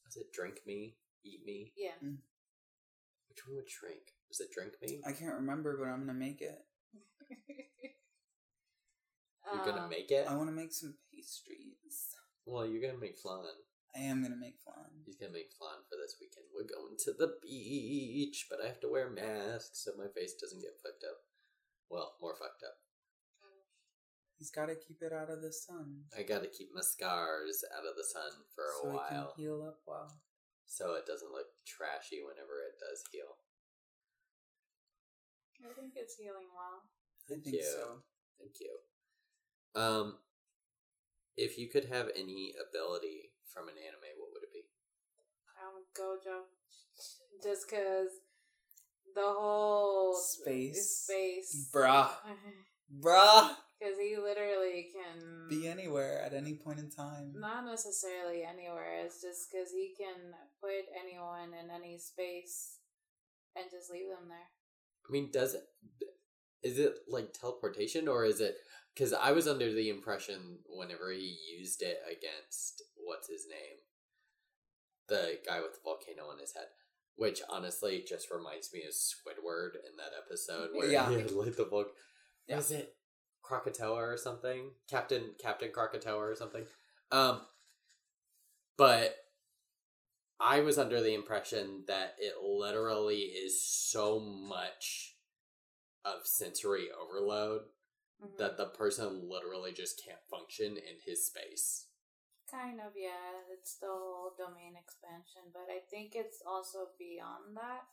Was it drink me, eat me? Yeah. Which one would shrink? Was it drink me? I can't remember, but I'm gonna make it. You're gonna Um, make it. I want to make some pastries. Well, you're gonna make flan. I am gonna make flan. He's gonna make flan for this weekend. We're going to the beach, but I have to wear a mask so my face doesn't get fucked up. Well, more fucked up. He's got to keep it out of the sun. I gotta keep my scars out of the sun for a so it while, can heal up well. so it doesn't look trashy whenever it does heal. I think it's healing well. I Thank think you. so. Thank you. Um, if you could have any ability from an anime, what would it be? Um, Gojo, just cause the whole Space. space, Bruh. Bruh! Because he literally can Be anywhere at any point in time. Not necessarily anywhere. It's just because he can put anyone in any space and just leave them there. I mean, does it? Is it like teleportation or is it? Because I was under the impression whenever he used it against what's his name, the guy with the volcano on his head, which honestly just reminds me of Squidward in that episode where Yeah. he had like the book. Yeah. Was it Krakatoa or something? Captain Captain Krakatoa or something. Um, but I was under the impression that it literally is so much of sensory overload Mhm. that the person literally just can't function in his space. kind of yeah, it's the whole domain expansion, but I think it's also beyond that.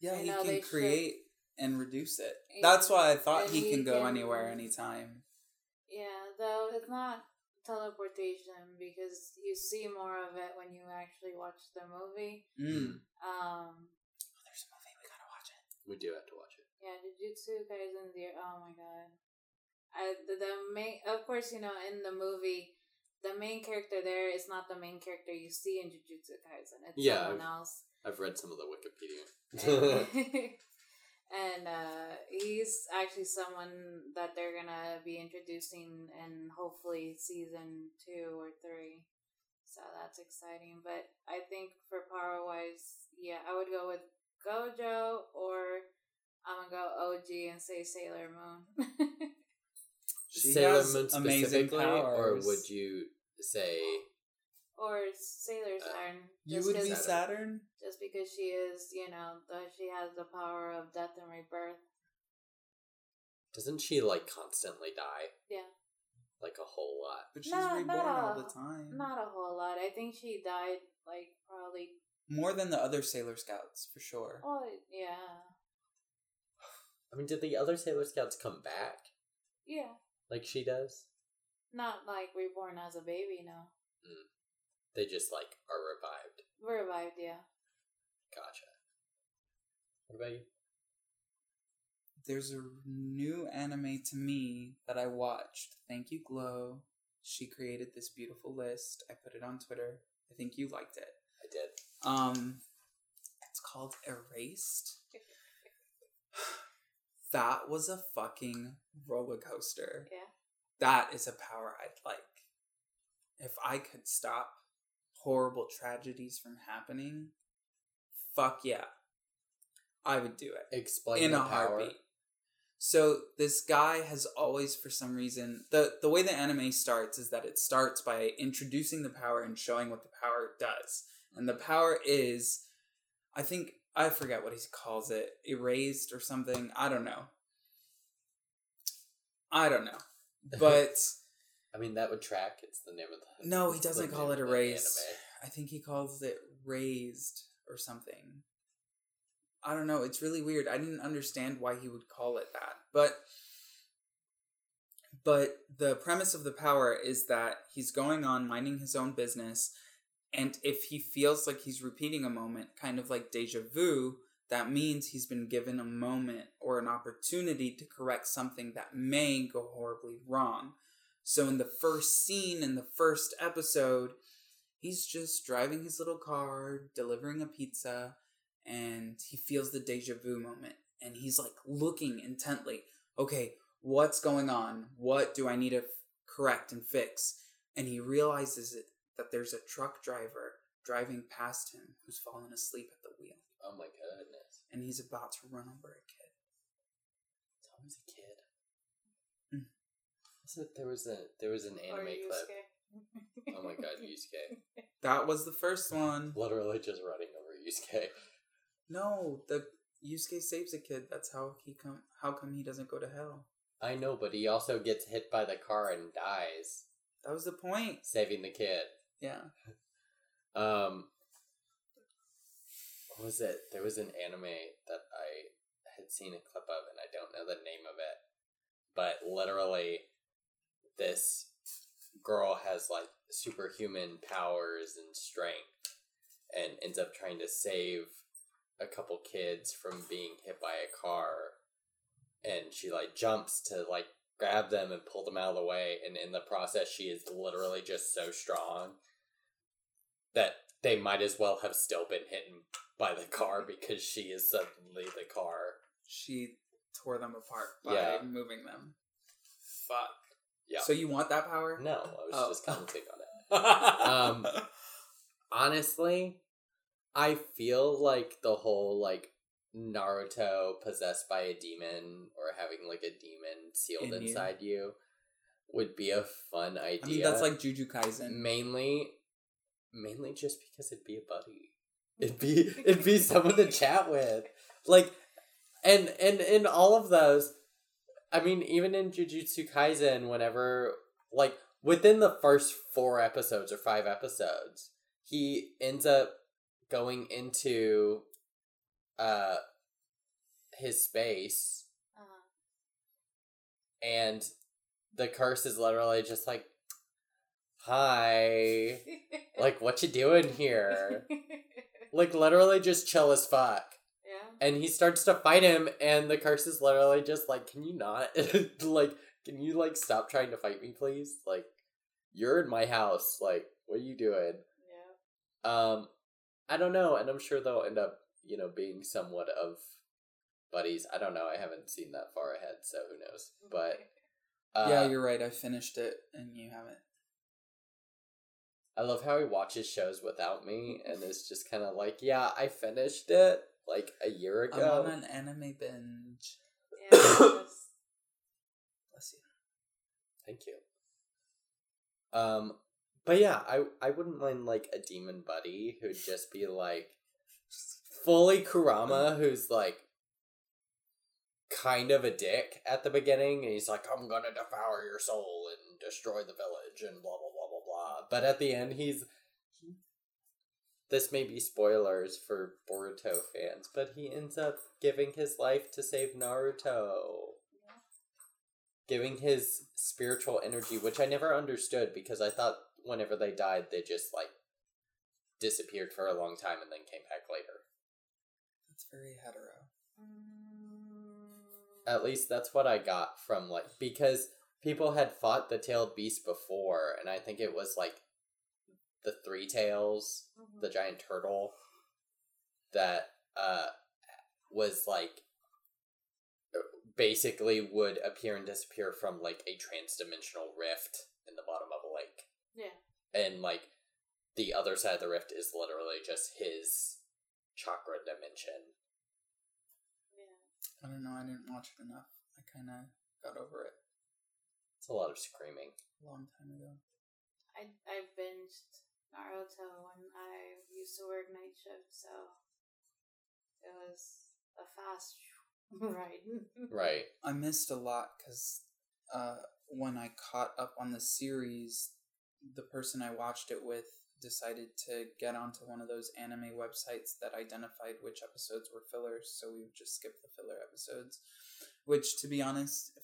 Yeah, I he know they can should- create and reduce it. Yeah. That's why I thought And he he can go can- anywhere, anytime. Yeah, though it's not teleportation because you see more of it when you actually watch the movie. Mm. Um, There's a movie we gotta watch it. We do have to watch it. Yeah, Jujutsu Kaisen Zero. Oh my god. I the, the main, of course, you know, in the movie, the main character there is not the main character you see in Jujutsu Kaisen. It's Yeah, someone else. I've read some of the Wikipedia. and uh, he's actually someone that they're gonna be introducing in hopefully season two or three. So that's exciting. But I think for power wise, yeah, I would go with Gojo or I'm gonna go OG and say Sailor Moon. She Sailor has Moon amazing specifically, or would you say or Sailor uh, Saturn. You just would be 'cause- Saturn? just because she is, you know, the, she has the power of death and rebirth. doesn't she like constantly die? Yeah. Like a whole lot. But she's No, reborn not all the time. Not a whole lot. I think she died like probably. More than the other Sailor Scouts, for sure. Oh yeah, I mean, did the other Sailor Scouts come back yeah. like she does? Not like reborn as a baby. No, They just like are revived. revived. Yeah. Gotcha. What about you? There's a new anime to me that I watched. Thank you, Glow. She created this beautiful list. I put it on Twitter. I think you liked it. I did. Um, it's called Erased. That was a fucking roller coaster. Yeah. That is a power I'd like. If I could stop horrible tragedies from happening, fuck yeah. I would do it Explain in the a power. heartbeat. So this guy has always, for some reason, the the way the anime starts is that it starts by introducing the power and showing what the power does, and the power is, I think I forget what he calls it, erased or something. I don't know. I don't know, but I mean, that would track. It's the name of the. no, he doesn't call it erased. I think he calls it raised or something. I don't know. It's really weird. I didn't understand why he would call it that. But but the premise of the power is that he's going on minding his own business and if he feels like he's repeating a moment, kind of like deja vu, that means he's been given a moment or an opportunity to correct something that may go horribly wrong. So in the first scene in the first episode, he's just driving his little car, delivering a pizza, and he feels the deja vu moment. And he's like looking intently. Okay, what's going on? What do I need to f- correct and fix? And he realizes it, that there's a truck driver driving past him who's fallen asleep at the wheel. Oh my goodness! And he's about to run over a kid. It's always a kid. Hmm. Also, there was a there was an Or anime clip. Yusuke. Oh my god, Yusuke! That was the first one. Literally just running over Yusuke. No, the Yusuke saves a kid. That's how he come. How come he doesn't go to hell? I know, but he also gets hit by the car and dies, That was the point. saving the kid. Yeah. Um, what was it? There was an anime that I had seen a clip of, and I don't know the name of it, but literally, this girl has like superhuman powers and strength, and ends up trying to save a couple kids from being hit by a car, and she like jumps to like grab them and pull them out of the way, and in the process, she is literally just so strong that they might as well have still been hit by the car because she is suddenly the car. She tore them apart by Yeah. moving them. Fuck. Yeah. So you want that power? No, I was Oh. just commenting on it. Um, Honestly, I feel like the whole like Naruto possessed by a demon or having like a demon sealed In you. inside you would be a fun idea. I mean, that's like Juju Kaisen. mainly mainly just because it'd be a buddy it'd be it'd be someone to chat with like and and in all of those i mean even in jujutsu kaisen whenever like within the first four episodes or five episodes he ends up going into uh his space Uh-huh. and the curse is literally just like hi. Like, what you doing here? Like, literally just chill as fuck. yeah. And he starts to fight him, and the curse is literally just like, can you not? like, can you, like, stop trying to fight me, please? Like, you're in my house. Like, what are you doing? Yeah. Um, I don't know, and I'm sure they'll end up, you know, being somewhat of buddies. I don't know. I haven't seen that far ahead, so who knows? But uh, yeah, you're right. I finished it and you haven't. I love how he watches shows without me, and is just kind of like, yeah, I finished it like a year I'm ago. on an anime binge. yeah. that's- Bless you. Thank you. Um, but yeah, I I wouldn't mind like a demon buddy who'd just be like fully Kurama, who's like kind of a dick at the beginning, and he's like, "I'm gonna devour your soul and destroy the village," and blah blah blah blah blah. Uh, but at the end, he's this may be spoilers for Boruto fans, but he ends up giving his life to save Naruto giving his spiritual energy, which I never understood because I thought whenever they died, they just like disappeared for a long time and then came back later. That's very hetero. At least that's what I got from like because people had fought the tailed beast before, and I think it was like the three tails, mhm. the giant turtle that uh was like basically would appear and disappear from like a trans-dimensional rift in the bottom of a lake. Yeah. and like the other side of the rift is literally just his chakra dimension. Yeah. I don't know. I didn't watch it enough. I kind of got over it It's a lot of screaming. a long time ago. I I binged Naruto when I used to work night shift, so it was a fast ride. Right. I missed a lot because uh, when I caught up on the series, the person I watched it with decided to get onto one of those anime websites that identified which episodes were fillers, so we would just skip the filler episodes. Which, to be honest,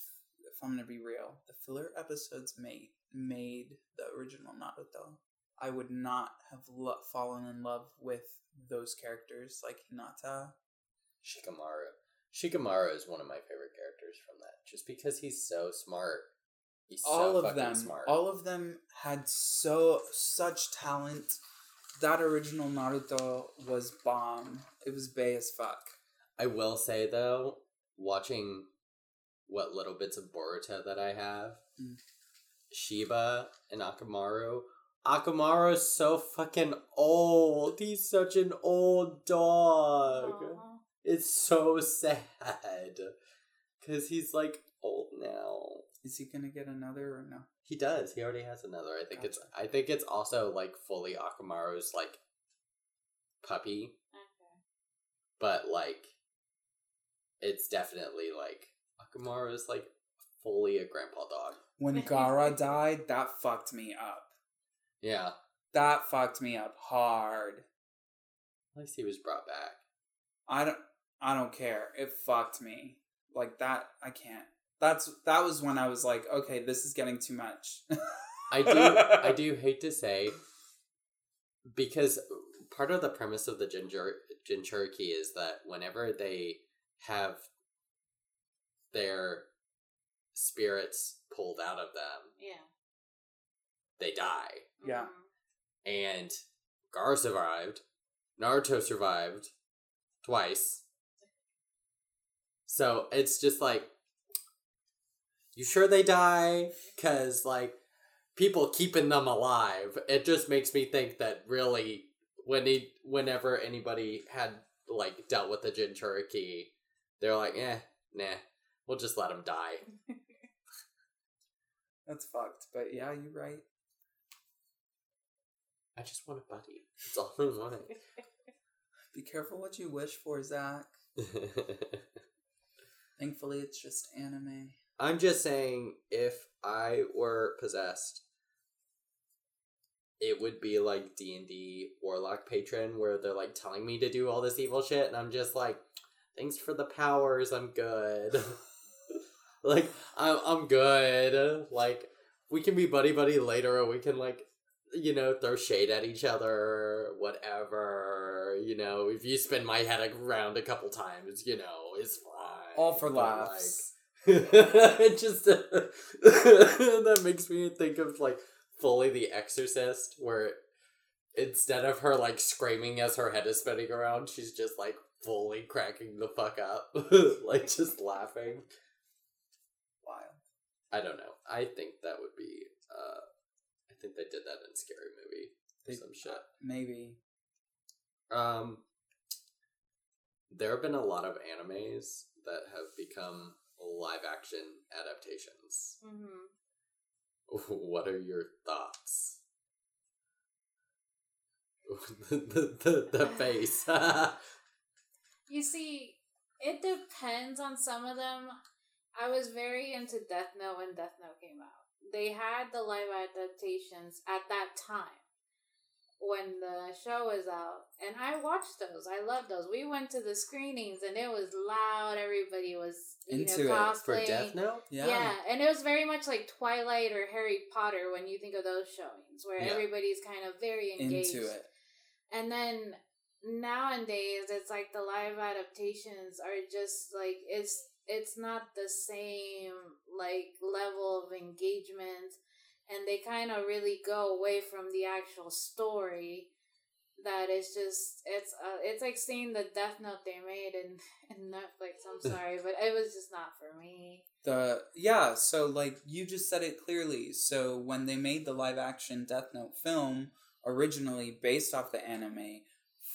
if, I'm gonna be real, the filler episodes made made the original Naruto. I would not have lo- fallen in love with those characters like Hinata. Shikamaru. Shikamaru is one of my favorite characters from that, just because he's so smart. He's so all of them smart. all of them had so such talent that original naruto was bomb it was bay as fuck I will say though, watching what little bits of Boruto that I have, Mm. Kiba and Akamaru. Akamaru is so fucking old. He's such an old dog. Aw. It's so sad. Cause he's like old now. is he gonna get another or no He does. He already has another. I think it's I think it's also like fully Akamaru's like puppy, Okay. but like it's definitely like Akamaru's like fully a grandpa dog. when Gaara died that fucked me up. Yeah. that fucked me up hard. At least he was brought back. i don't i don't care. It fucked me. Like that i can't. That's that was when i was like okay this is getting too much. I do I do hate to say because part of the premise of the Jinjur Jinchuriki is that whenever they have their spirits pulled out of them, Yeah. they die. Yeah. Mhm. And Gar survived. Naruto survived twice. So it's just like, you sure they die? Because, like, people keeping them alive, it just makes me think that really, when he, whenever anybody had, like, dealt with the Jinchuriki, they're like, eh, nah, we'll just let him die. that's fucked but yeah you're right I just want a buddy. That's all I wanted. be careful what you wish for zach Thankfully, it's just anime. I'm just saying, if I were possessed, it would be like D and D Warlock Patron, where they're like telling me to do all this evil shit, and I'm just like, thanks for the powers, I'm good. Like I'm I'm good. Like we can be buddy buddy later, or we can like you know, throw shade at each other, whatever. You know, if you spin my head around a couple times, you know, it's fine. All for But, like, laughs. it just that makes me think of like fully the exorcist where instead of her like screaming as her head is spinning around she's just like fully cracking the fuck up like just laughing. I don't know i think that would be uh i think they did that in scary movie or They- some shit Maybe. um there have been a lot of animes that have become live action adaptations Mm-hmm. What are your thoughts? the, the, the, the face. You see, it depends on some of them. I was very into Death Note when Death Note came out. They had the live adaptations at that time when the show was out, and I watched those. I loved those. We went to the screenings, and it was loud. Everybody was Into it. For. Death Note? Yeah. Yeah. and it was very much like Twilight or Harry Potter when you think of those showings, where Yeah. everybody's kind of very engaged. Into it. And then nowadays, it's like the live adaptations are just like it's it's not the same like level of engagement, and they kind of really go away from the actual story. That it's just it's uh, it's like seeing the Death Note they made in in Netflix. I'm sorry, but it was just not for me. The yeah, so like you just said it clearly. So when they made the live action Death Note film, originally based off the anime,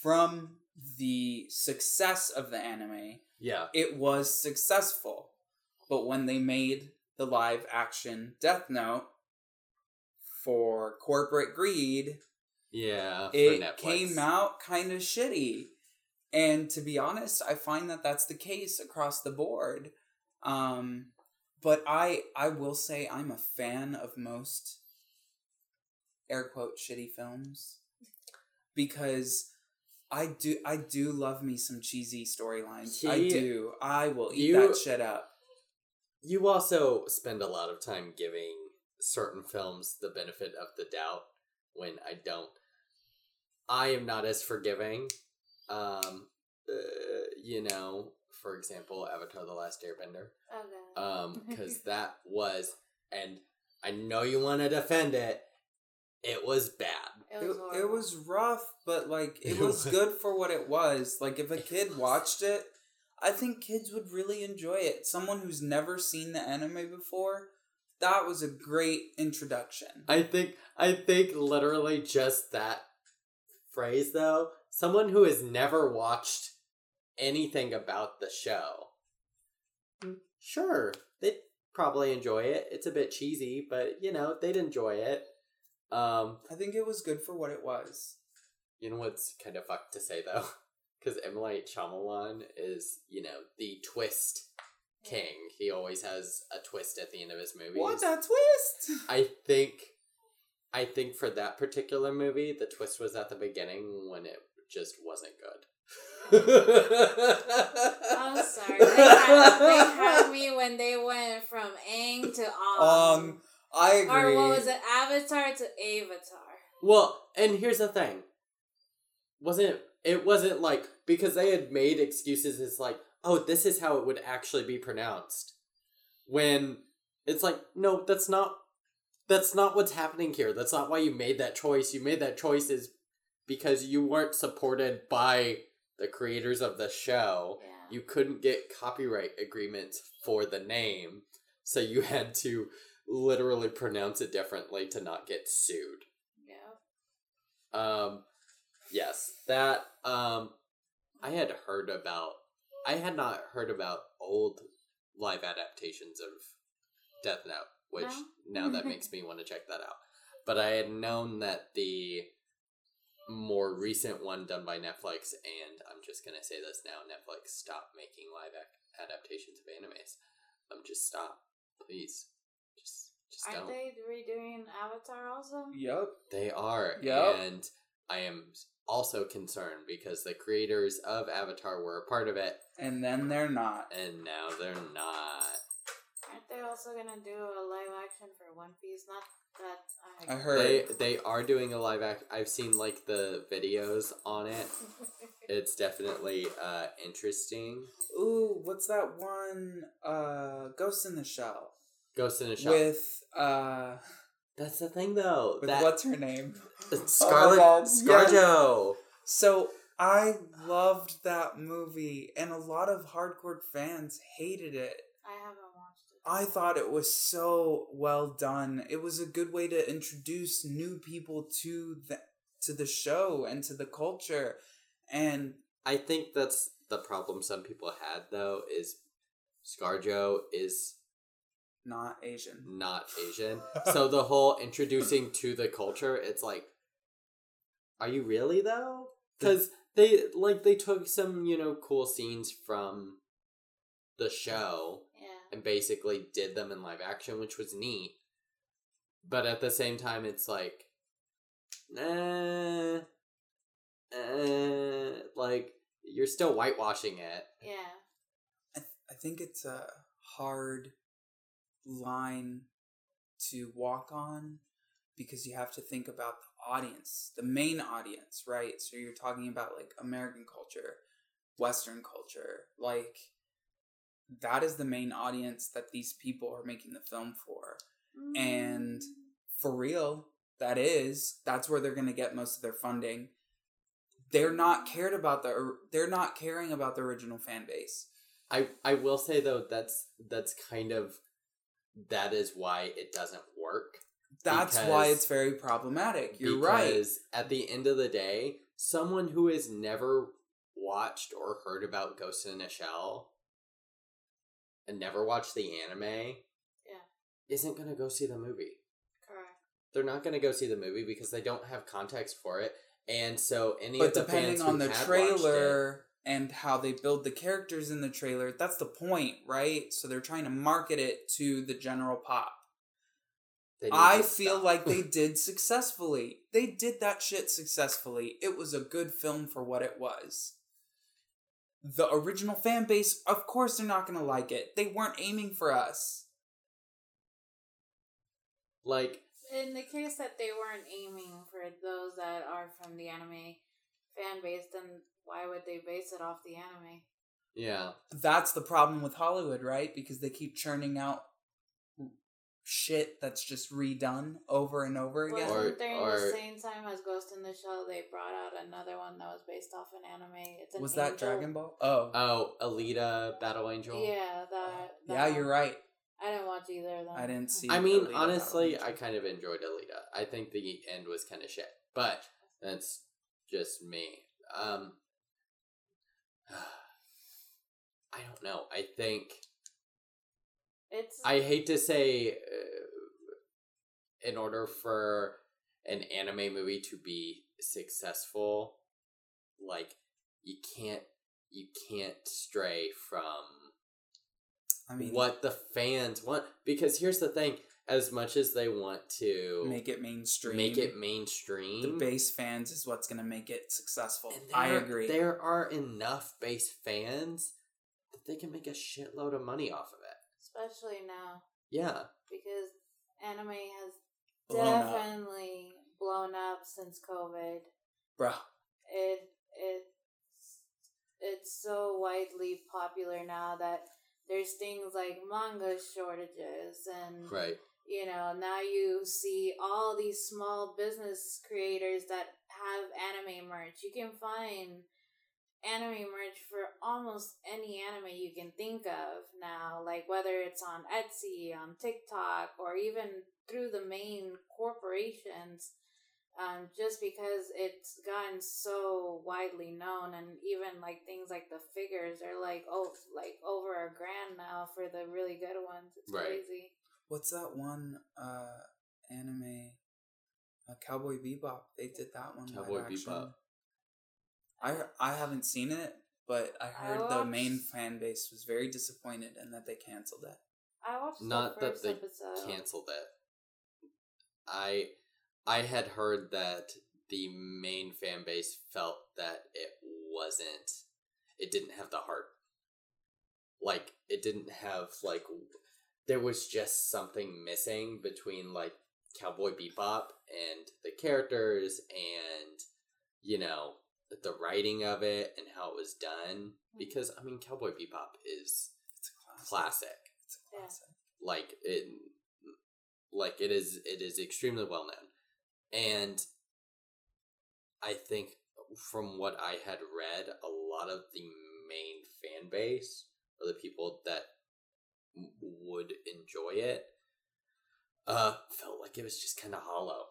from the success of the anime, Yeah. it was successful. But when they made the live action Death Note for corporate greed, Yeah. it came out kind of shitty. And to be honest, I find that that's the case across the board. Um, but I I will say I'm a fan of most air quote shitty films because I do I do love me some cheesy storylines. I do. I will eat you- that shit up. You also spend a lot of time giving certain films the benefit of the doubt when I don't. I am not as forgiving. Um, uh, you know, for example, Avatar: The Last Airbender. Okay. um because that was and i know you want to defend it it was bad it It, was, it horrible. was rough, but like it It was was- good for what it was. Like if a kid watched it, I think kids would really enjoy it. Someone who's never seen the anime before, that was a great introduction. i think i think literally just that phrase though someone who has never watched anything about the show mm, sure they'd probably enjoy it it's a bit cheesy but you know they'd enjoy it um I think it was good for what it was. You know what's kind of fucked to say though, because M Night Shyamalan is you know the twist king. He always has a twist at the end of his movies. What a twist! I think, I think for that particular movie, the twist was at the beginning when it just wasn't good. I'm sorry. They had, they had me when they went from Aang to Aang. Um, I agree. or what was it? Avatar to Avatar. Well, and here's the thing. Wasn't it wasn't like because they had made excuses it's like, "Oh, this is how it would actually be pronounced." When it's like, "No, that's not that's not what's happening here. That's not why you made that choice. You made that choice is because you weren't supported by the creators of the show. Yeah. You couldn't get copyright agreements for the name, so you had to literally pronounce it differently to not get sued." yeah. Um, yes, that um, I had heard about. I had not heard about old live adaptations of Death Note, which No? now that makes me want to check that out. But I had known that the more recent one done by Netflix, and I'm just gonna say this now: Netflix, stop making live ac- adaptations of animes. Um, just stop, please. Just, just Aren't don't. they redoing Avatar also? Yep. They are. Yep. And I am also concerned because the creators of Avatar were a part of it, And then they're not. and now they're not. Aren't they also gonna do a live action for One Piece? Not that I, I heard. They they are doing a live act. I've seen like the videos on it. It's definitely uh interesting. Ooh, what's that one? Uh, Ghost in the Shell Ghost in a Shell. with uh, That's the thing though. with that what's her name? Scarlet God, ScarJo. So I loved that movie, and a lot of hardcore fans hated it. I haven't watched it. I thought it was so well done. It was a good way to introduce new people to the to the show and to the culture. And I think that's the problem some people had though is ScarJo is not Asian. not Asian. so the whole introducing to the culture, it's like, are you really though? Because they like they took some you know cool scenes from the show Yeah. and basically did them in live action, which was neat. But at the same time, it's like, nah, uh, like you're still whitewashing it. Yeah. I, th- I think it's a hard line to walk on because you have to think about the audience, the main audience, right? So you're talking about like American culture, Western culture, like that is the main audience that these people are making the film for. And mm. for real, that is, that's where they're going to get most of their funding. They're not cared about the they're not caring about the original fan base. I I will say though that's that's kind of that is why it doesn't work. That's why it's very problematic. You're right. Because at the end of the day, someone who has never watched or heard about Ghost in a Shell and never watched the anime Yeah. isn't going to go see the movie. Correct. They're not going to go see the movie because they don't have context for it. And so any But of the depending fans on who the had watched it- trailer and how they build the characters in the trailer, that's the point, right? So they're trying to market it to the general pop. I feel stop. like they did successfully. They did that shit successfully. It was a good film for what it was. The original fan base, of course, they're not going to like it. They weren't aiming for us. like In the case that they weren't aiming for those that are from the anime fan base, then why would they base it off the anime? yeah. That's the problem with Hollywood, right? Because they keep churning out shit that's just redone over and over again. Wasn't Or- during or- the same time as Ghost in the Shell, they brought out another one that was based off an anime. It's an was that. Dragon Ball? Oh, Oh, Alita Battle Angel. Yeah, that. yeah, that you're right. I didn't watch either of them. I didn't see. I mean, Alita honestly, I kind of enjoyed Alita. I think the end was kind of shit, but that's just me. Um, I don't know. I think It's. I hate to say, uh, in order for an anime movie to be successful, like you can't you can't stray from I mean, what the fans want because here's the thing as much as they want to make it mainstream? make it mainstream the base fans is what's going to make it successful. I agree. there are enough base fans that they can make a shitload of money off of it especially now yeah because anime has Blown up. definitely blown up since COVID. Bruh. It it it's so widely popular now that there's things like manga shortages and right you know now you see all these small business creators that have anime merch you can find anime merch for almost any anime you can think of now like whether it's on etsy on tiktok or even through the main corporations um, just because it's gotten so widely known and even like things like the figures are like oh like over a grand now for the really good ones it's Right. crazy What's that one uh anime? Uh, Cowboy Bebop. They did that one. live Cowboy action. Bebop. I I haven't seen it, but I I heard the main fan base was very disappointed and that they canceled it. I watched not the that first they episode. canceled it i i had heard that the main fan base felt that it wasn't it didn't have the heart like it didn't have like there was just something missing between like Cowboy Bebop and the characters and you know the writing of it and how it was done because I mean Cowboy Bebop is It's a classic. classic It's a Yeah. like it like it is it is extremely well known and i think from what i had read a lot of the main fan base or the people that would enjoy it uh felt like it was just kind of hollow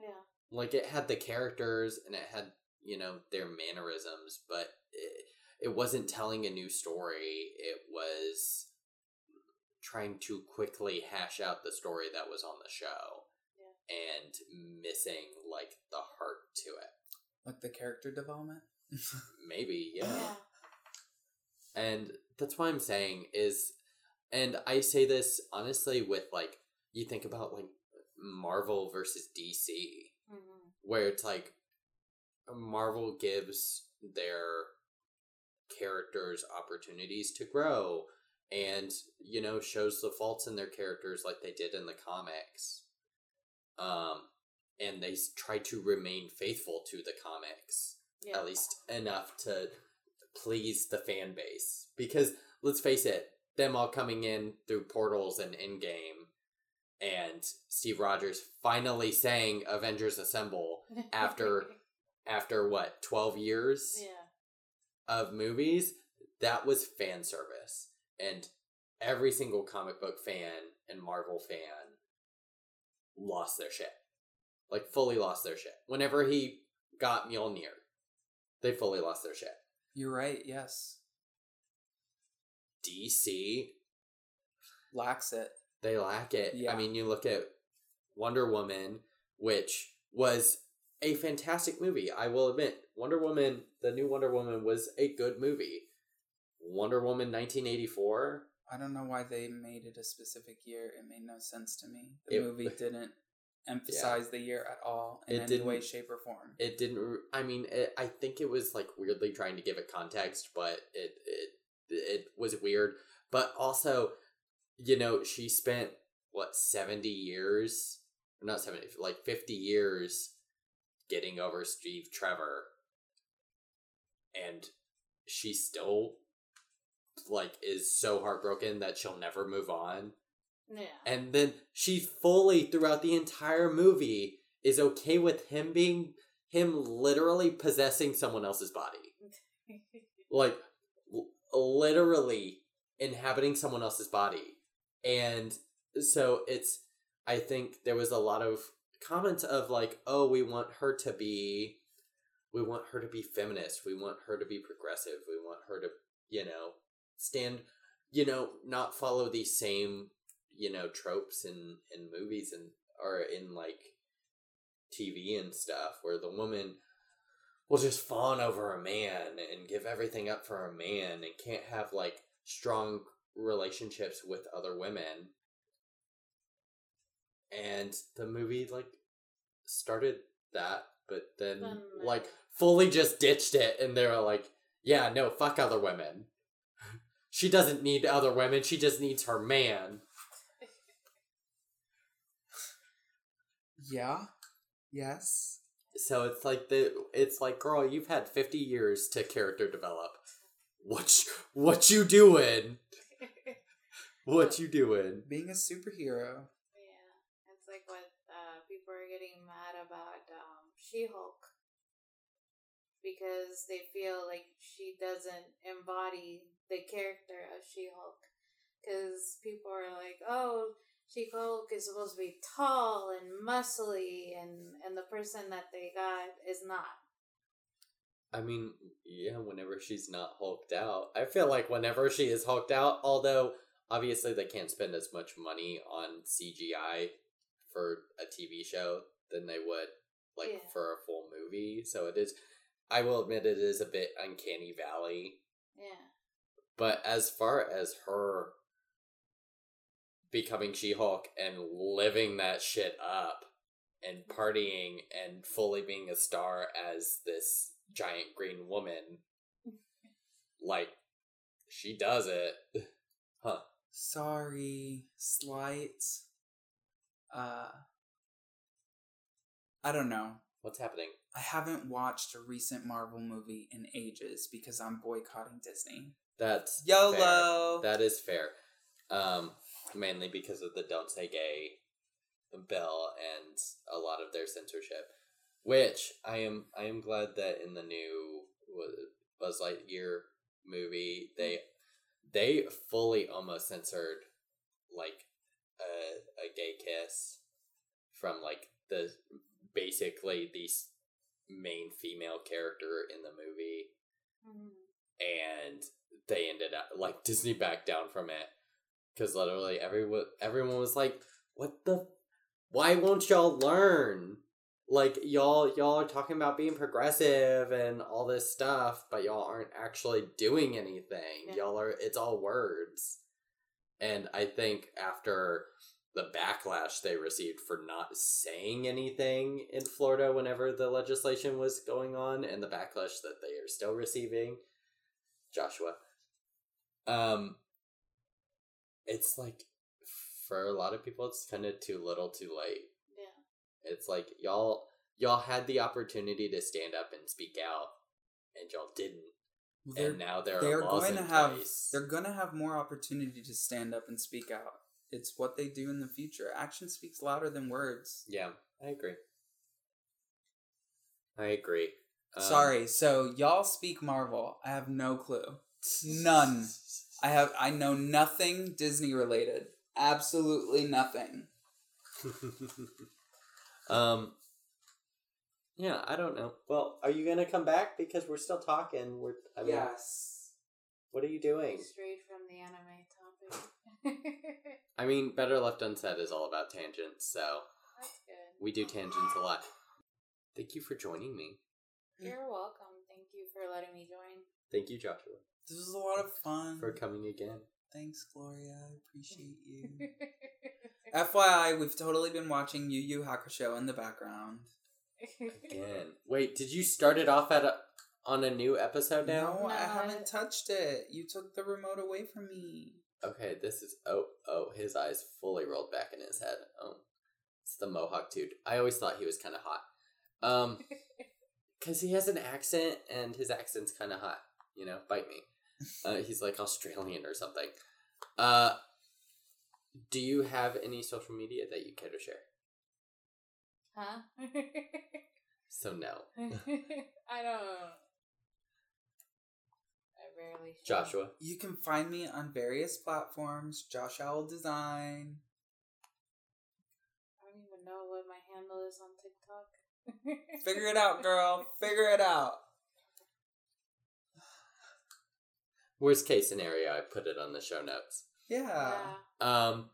Yeah. like it had the characters and it had you know their mannerisms but it, it wasn't telling a new story. It was trying to quickly hash out the story that was on the show and missing like the heart to it. Like the character development. maybe yeah. Yeah. and that's why i'm saying is and i say this honestly with like you think about like marvel versus dc hmm where it's like Marvel gives their characters opportunities to grow and you know shows the faults in their characters like they did in the comics um and they try to remain faithful to the comics Yeah. at least enough to please the fan base because let's face it them all coming in through portals and in game and Steve Rogers finally saying Avengers Assemble after- after what 12 years yeah. of movies that was fan service and every single comic book fan and Marvel fan lost their shit like fully lost their shit whenever he got Mjolnir they fully lost their shit You're right. Yes, DC lacks it. they lack it. Yeah. I mean, you look at Wonder Woman, which was a fantastic movie. I will admit, Wonder Woman, the new Wonder Woman, was a good movie. Wonder Woman 1984. I don't know why they made it a specific year. It made no sense to me. The It- movie didn't emphasize the year at all in It any didn't- way, shape, or form. It didn't. I mean, it, I think it was like weirdly trying to give it context, but it it it was weird. But also, you know, she spent what seventy years, not seventy, like fifty years, getting over Steve Trevor, and she still like is so heartbroken that she'll never move on. Yeah. And then she fully throughout the entire movie is okay with him being him literally possessing someone else's body. Like l- literally inhabiting someone else's body. And so it's I think there was a lot of comments of like, "Oh, we want her to be we want her to be feminist. We want her to be progressive. We want her to, you know, stand, you know, not follow these same, you know, tropes in in movies and or in like TV and stuff where the woman will just fawn over a man and give everything up for a man and can't have like strong relationships with other women. And the movie like started that, but then Then, like fully just ditched it and they were like, yeah, no, fuck other women. She doesn't need other women, she just needs her man. Yeah. Yes. So it's like the it's like girl, you've had 50 years to character develop. What you, what you doing? What you doing? Being a superhero. Yeah, it's like what uh, people are getting mad about um, She Hulk because they feel like she doesn't embody the character of She Hulk. Because people are like, oh, She Hulk is supposed to be tall and muscly, and, and the person that they got is not. I mean, yeah, whenever she's not hulked out. I feel like whenever she is hulked out, although obviously they can't spend as much money on CGI for a TV show than they would like Yeah. for a full movie. So it is I will admit it is a bit uncanny valley. Yeah. But as far as her becoming She Hulk and living that shit up and mm-hmm. partying and fully being a star as this giant green woman, like, she does it. Huh. sorry, slight. Uh, I don't know. What's happening? I haven't watched a recent Marvel movie in ages because I'm boycotting Disney. That's YOLO. Fair. That is fair. Um, mainly because of the "Don't Say Gay" bill and a lot of their censorship. Which I am, I am glad that in the new Buzz Lightyear movie, they they fully almost censored like a a gay kiss from like the basically the main female character in the movie, Mhm. and they ended up like Disney backed down from it because literally everyone everyone was like, "What the? Why won't y'all learn?" Like y'all y'all are talking about being progressive and all this stuff, but y'all aren't actually doing anything. Yeah. Y'all are it's all words. And I think after the backlash they received for not saying anything in Florida whenever the legislation was going on and the backlash that they are still receiving, Joshua. Um it's like for a lot of people it's kind of too little too late. Yeah. It's like y'all y'all had the opportunity to stand up and speak out and y'all didn't. They're, and now there they're are laws going in to have place. they're going to have more opportunity to stand up and speak out. It's what they do in the future. Action speaks louder than words. Yeah, I agree. I agree. Um, Sorry, so y'all speak Marvel. I have no clue. None. I have I know nothing Disney related. Absolutely nothing. um. Yeah, I don't know. Well, are you gonna come back because we're still talking? We're. I mean, yes. What are you doing? Straight from the anime topic. I mean, Better Left Unsaid is all about tangents, so That's good. we do tangents a lot. Thank you for joining me. You're mm. welcome. Thank you for letting me join. Thank you, Joshua, This was a lot of fun. for coming again. Thanks, Gloria. I appreciate you. FYI, we've totally been watching Yu Yu Hakusho in the background. Again. Wait, did you start it off at a, on a new episode now? No, I haven't touched it. You took the remote away from me. Okay, this is oh oh his eyes fully rolled back in his head. Oh, it's the mohawk dude. I always thought he was kind of hot. Um, cause he has an accent and his accent's kind of hot. You know, bite me. Uh, he's like Australian or something. Uh, do you have any social media that you care to share? huh? So no, I don't. I barely. show. Joshua. You can find me on various platforms. Josh Owl Design. I don't even know what my handle is on TikTok. Figure it out, girl. Figure it out. Worst case scenario, I put it on the show notes. Yeah. Yeah. Um,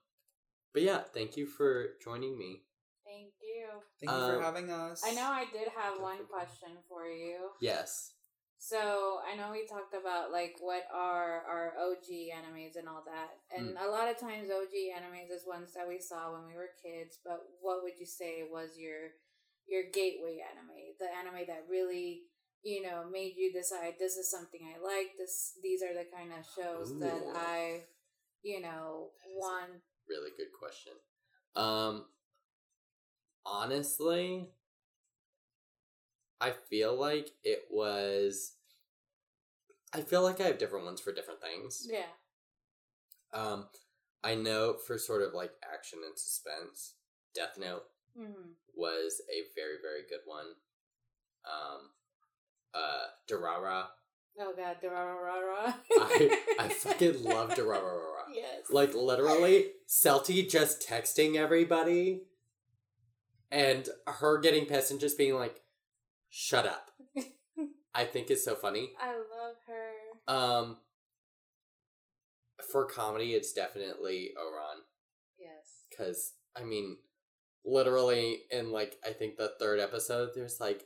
but yeah, thank you for joining me. Thank you. Thank you for Um, having us. I know I did have one question for you. Yes. So I know we talked about like what are our OG animes and all that, and Mm. a lot of times OG animes is ones that we saw when we were kids. But what would you say was your your gateway anime, the anime that really you know made you decide this is something I like. This these are the kind of shows that I you know want. really good question. Um, honestly, I feel like it was. I feel like I have different ones for different things. Yeah. Um, I know for sort of like action and suspense, Death Note hmm was a very very good one. Um, uh, Durara, Oh god, Durarara. I I fucking love Durarara. Yes. Like literally, Celty just texting everybody, and her getting pissed and just being like, "Shut up." I think is so funny. I love her. Um, for comedy, it's definitely Ouran Yes. because I mean, literally in like I think the third episode, there's like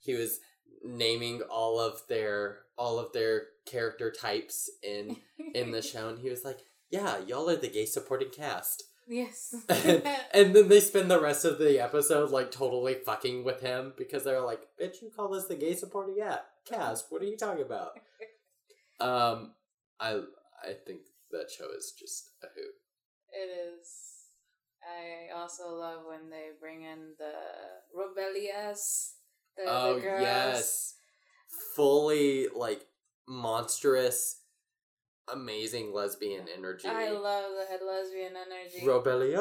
he was naming all of their all of their character types in in the show, and he was like, "Yeah, y'all are the gay supporting cast." Yes. and then they spend the rest of the episode like totally fucking with him because they're like, "Bitch, you call this the gay supporting yeah, cast? What are you talking about?" um, I I think that show is just a hoot. It is. I also love when they bring in the rebellious, the, oh the girls. yes, fully like monstrous, amazing lesbian energy. I love the head lesbian energy. Rebellion.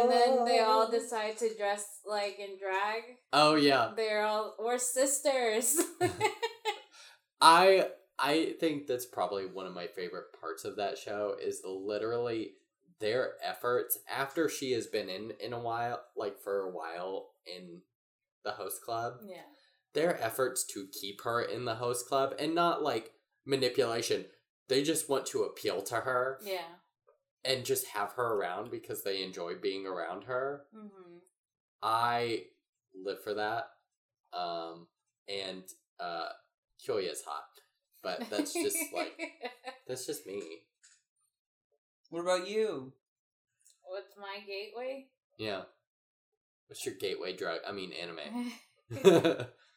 and then they all decide to dress like in drag. Oh yeah, They're all we're sisters. I I think that's probably one of my favorite parts of that show is literally their efforts after she has been in in a while, like for a while in the host club. yeah. Their efforts to keep her in the host club and not like manipulation. They just want to appeal to her Yeah. and just have her around because they enjoy being around her. hmm I live for that. Um, and uh, is hot, but that's just like that's just me. What about you? What's my gateway? Yeah. What's your gateway drug? I mean, anime.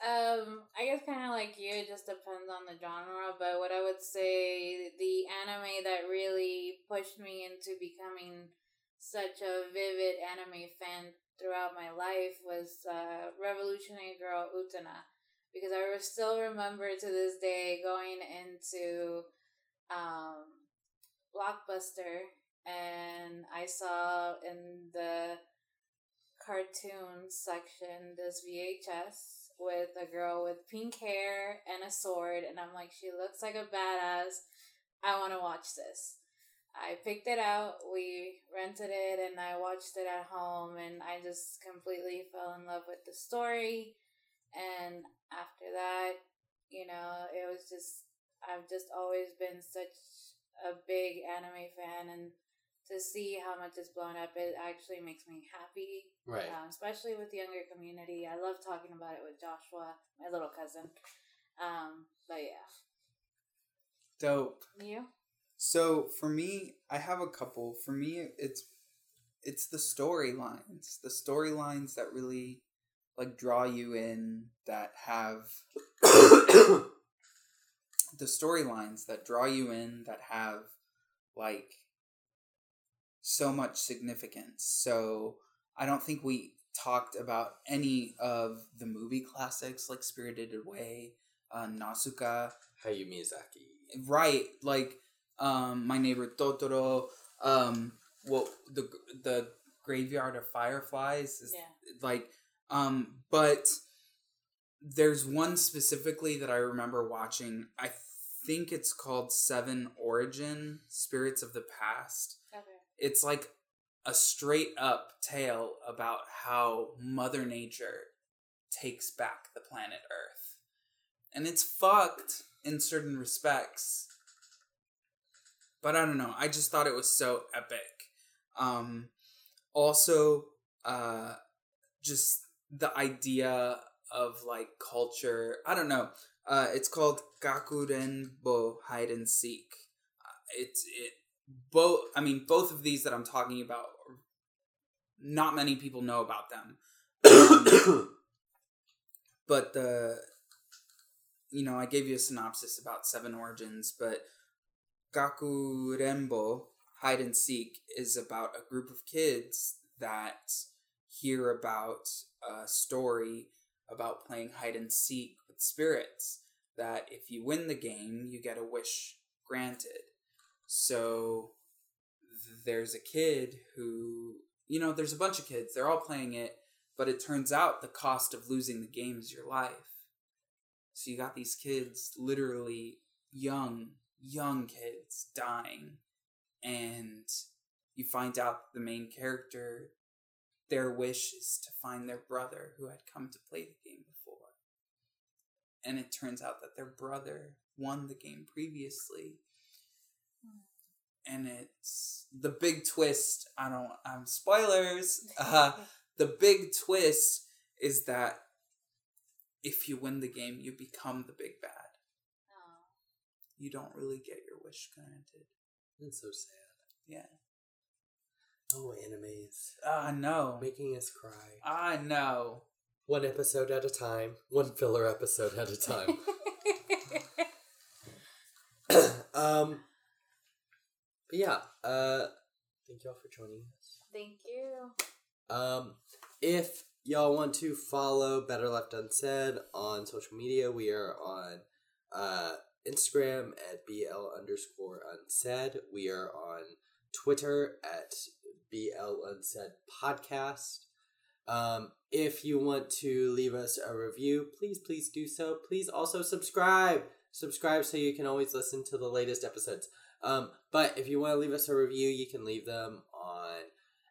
Um, I guess kind of like you, it just depends on the genre. But what I would say, the anime that really pushed me into becoming such a vivid anime fan throughout my life was uh, Revolutionary Girl Utena. Because I still remember to this day going into um, Blockbuster and I saw in the cartoon section this VHS with a girl with pink hair and a sword, and I'm like, she looks like a badass. I want to watch this. I picked it out, we rented it, and I watched it at home, and I just completely fell in love with the story. And after that, you know, it was just, I've just always been such a big anime fan, and to see how much it's blown up, it actually makes me happy right. um, especially with the younger community. I love talking about it with Joshua, my little cousin. Um, but yeah, Dope. you. So for me, I have a couple. For me, it's it's the storylines, the storylines that really like draw you in, that have the storylines that draw you in, that have like so much significance. So I don't think we talked about any of the movie classics like Spirited Away, uh, Nausicaä, Hayao Miyazaki. right like um my neighbor totoro um well the the graveyard of fireflies is Yeah. like um but there's one specifically that i remember watching i think it's called seven origin spirits of the past Okay. It's like a straight up tale about how mother nature takes back the planet earth. And it's fucked in certain respects but i don't know. I just thought it was so epic. Um also uh just the idea of like culture. I don't know. Uh it's called Kakurenbo hide and seek. Uh, it's it both i mean both of these that i'm talking about not many people know about them. Um, but the you know i gave you a synopsis about seven origins but Kakurenbo hide and seek is about a group of kids that hear about a story about playing hide and seek with spirits that if you win the game you get a wish granted so there's a kid who you know there's a bunch of kids they're all playing it but it turns out the cost of losing the game is your life. So you got these kids literally young young kids dying and you find out the main character their wish is to find their brother who had come to play the game before. And it turns out that their brother won the game previously and it's the big twist i don't I'm um spoilers uh, the big twist is that if you win the game you become the big bad Oh. you don't really get your wish granted That's so sad. yeah Oh, animes. i know Making us cry. i know One episode at a time. One filler episode at a time. um, But yeah, uh, thank y'all for joining us. Thank you. Um, if y'all want to follow Better Left Unsaid on social media, we are on uh, Instagram at BL underscore unsaid. We are on Twitter at BL Unsaid Podcast. Um, if you want to leave us a review, please, please do so. Please also subscribe. Subscribe so you can always listen to the latest episodes. Um, but if you want to leave us a review, you can leave them on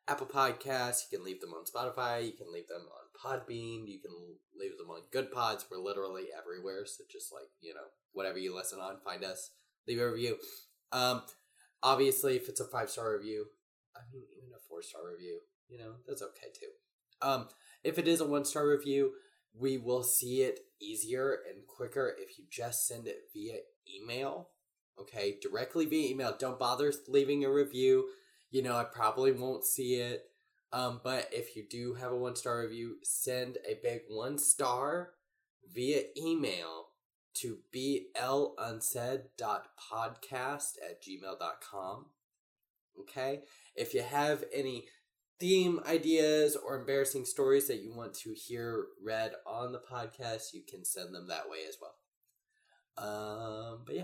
Apple Podcasts. You can leave them on Spotify. You can leave them on Podbean. You can leave them on Good Pods. We're literally everywhere. So just like, you know, whatever you listen on, find us, leave a review. Um, obviously, if it's a five star review, I mean, even a four star review, you know, that's okay too. Um, if it is a one star review, we will see it easier and quicker if you just send it via email. Okay, directly via email. Don't bother leaving a review. You know, I probably won't see it. Um, but if you do have a one star review, send a big one star via email to blunsaid.podcast at gmail.com. Okay? If you have any theme ideas or embarrassing stories that you want to hear read on the podcast, you can send them that way as well. Um, but yeah,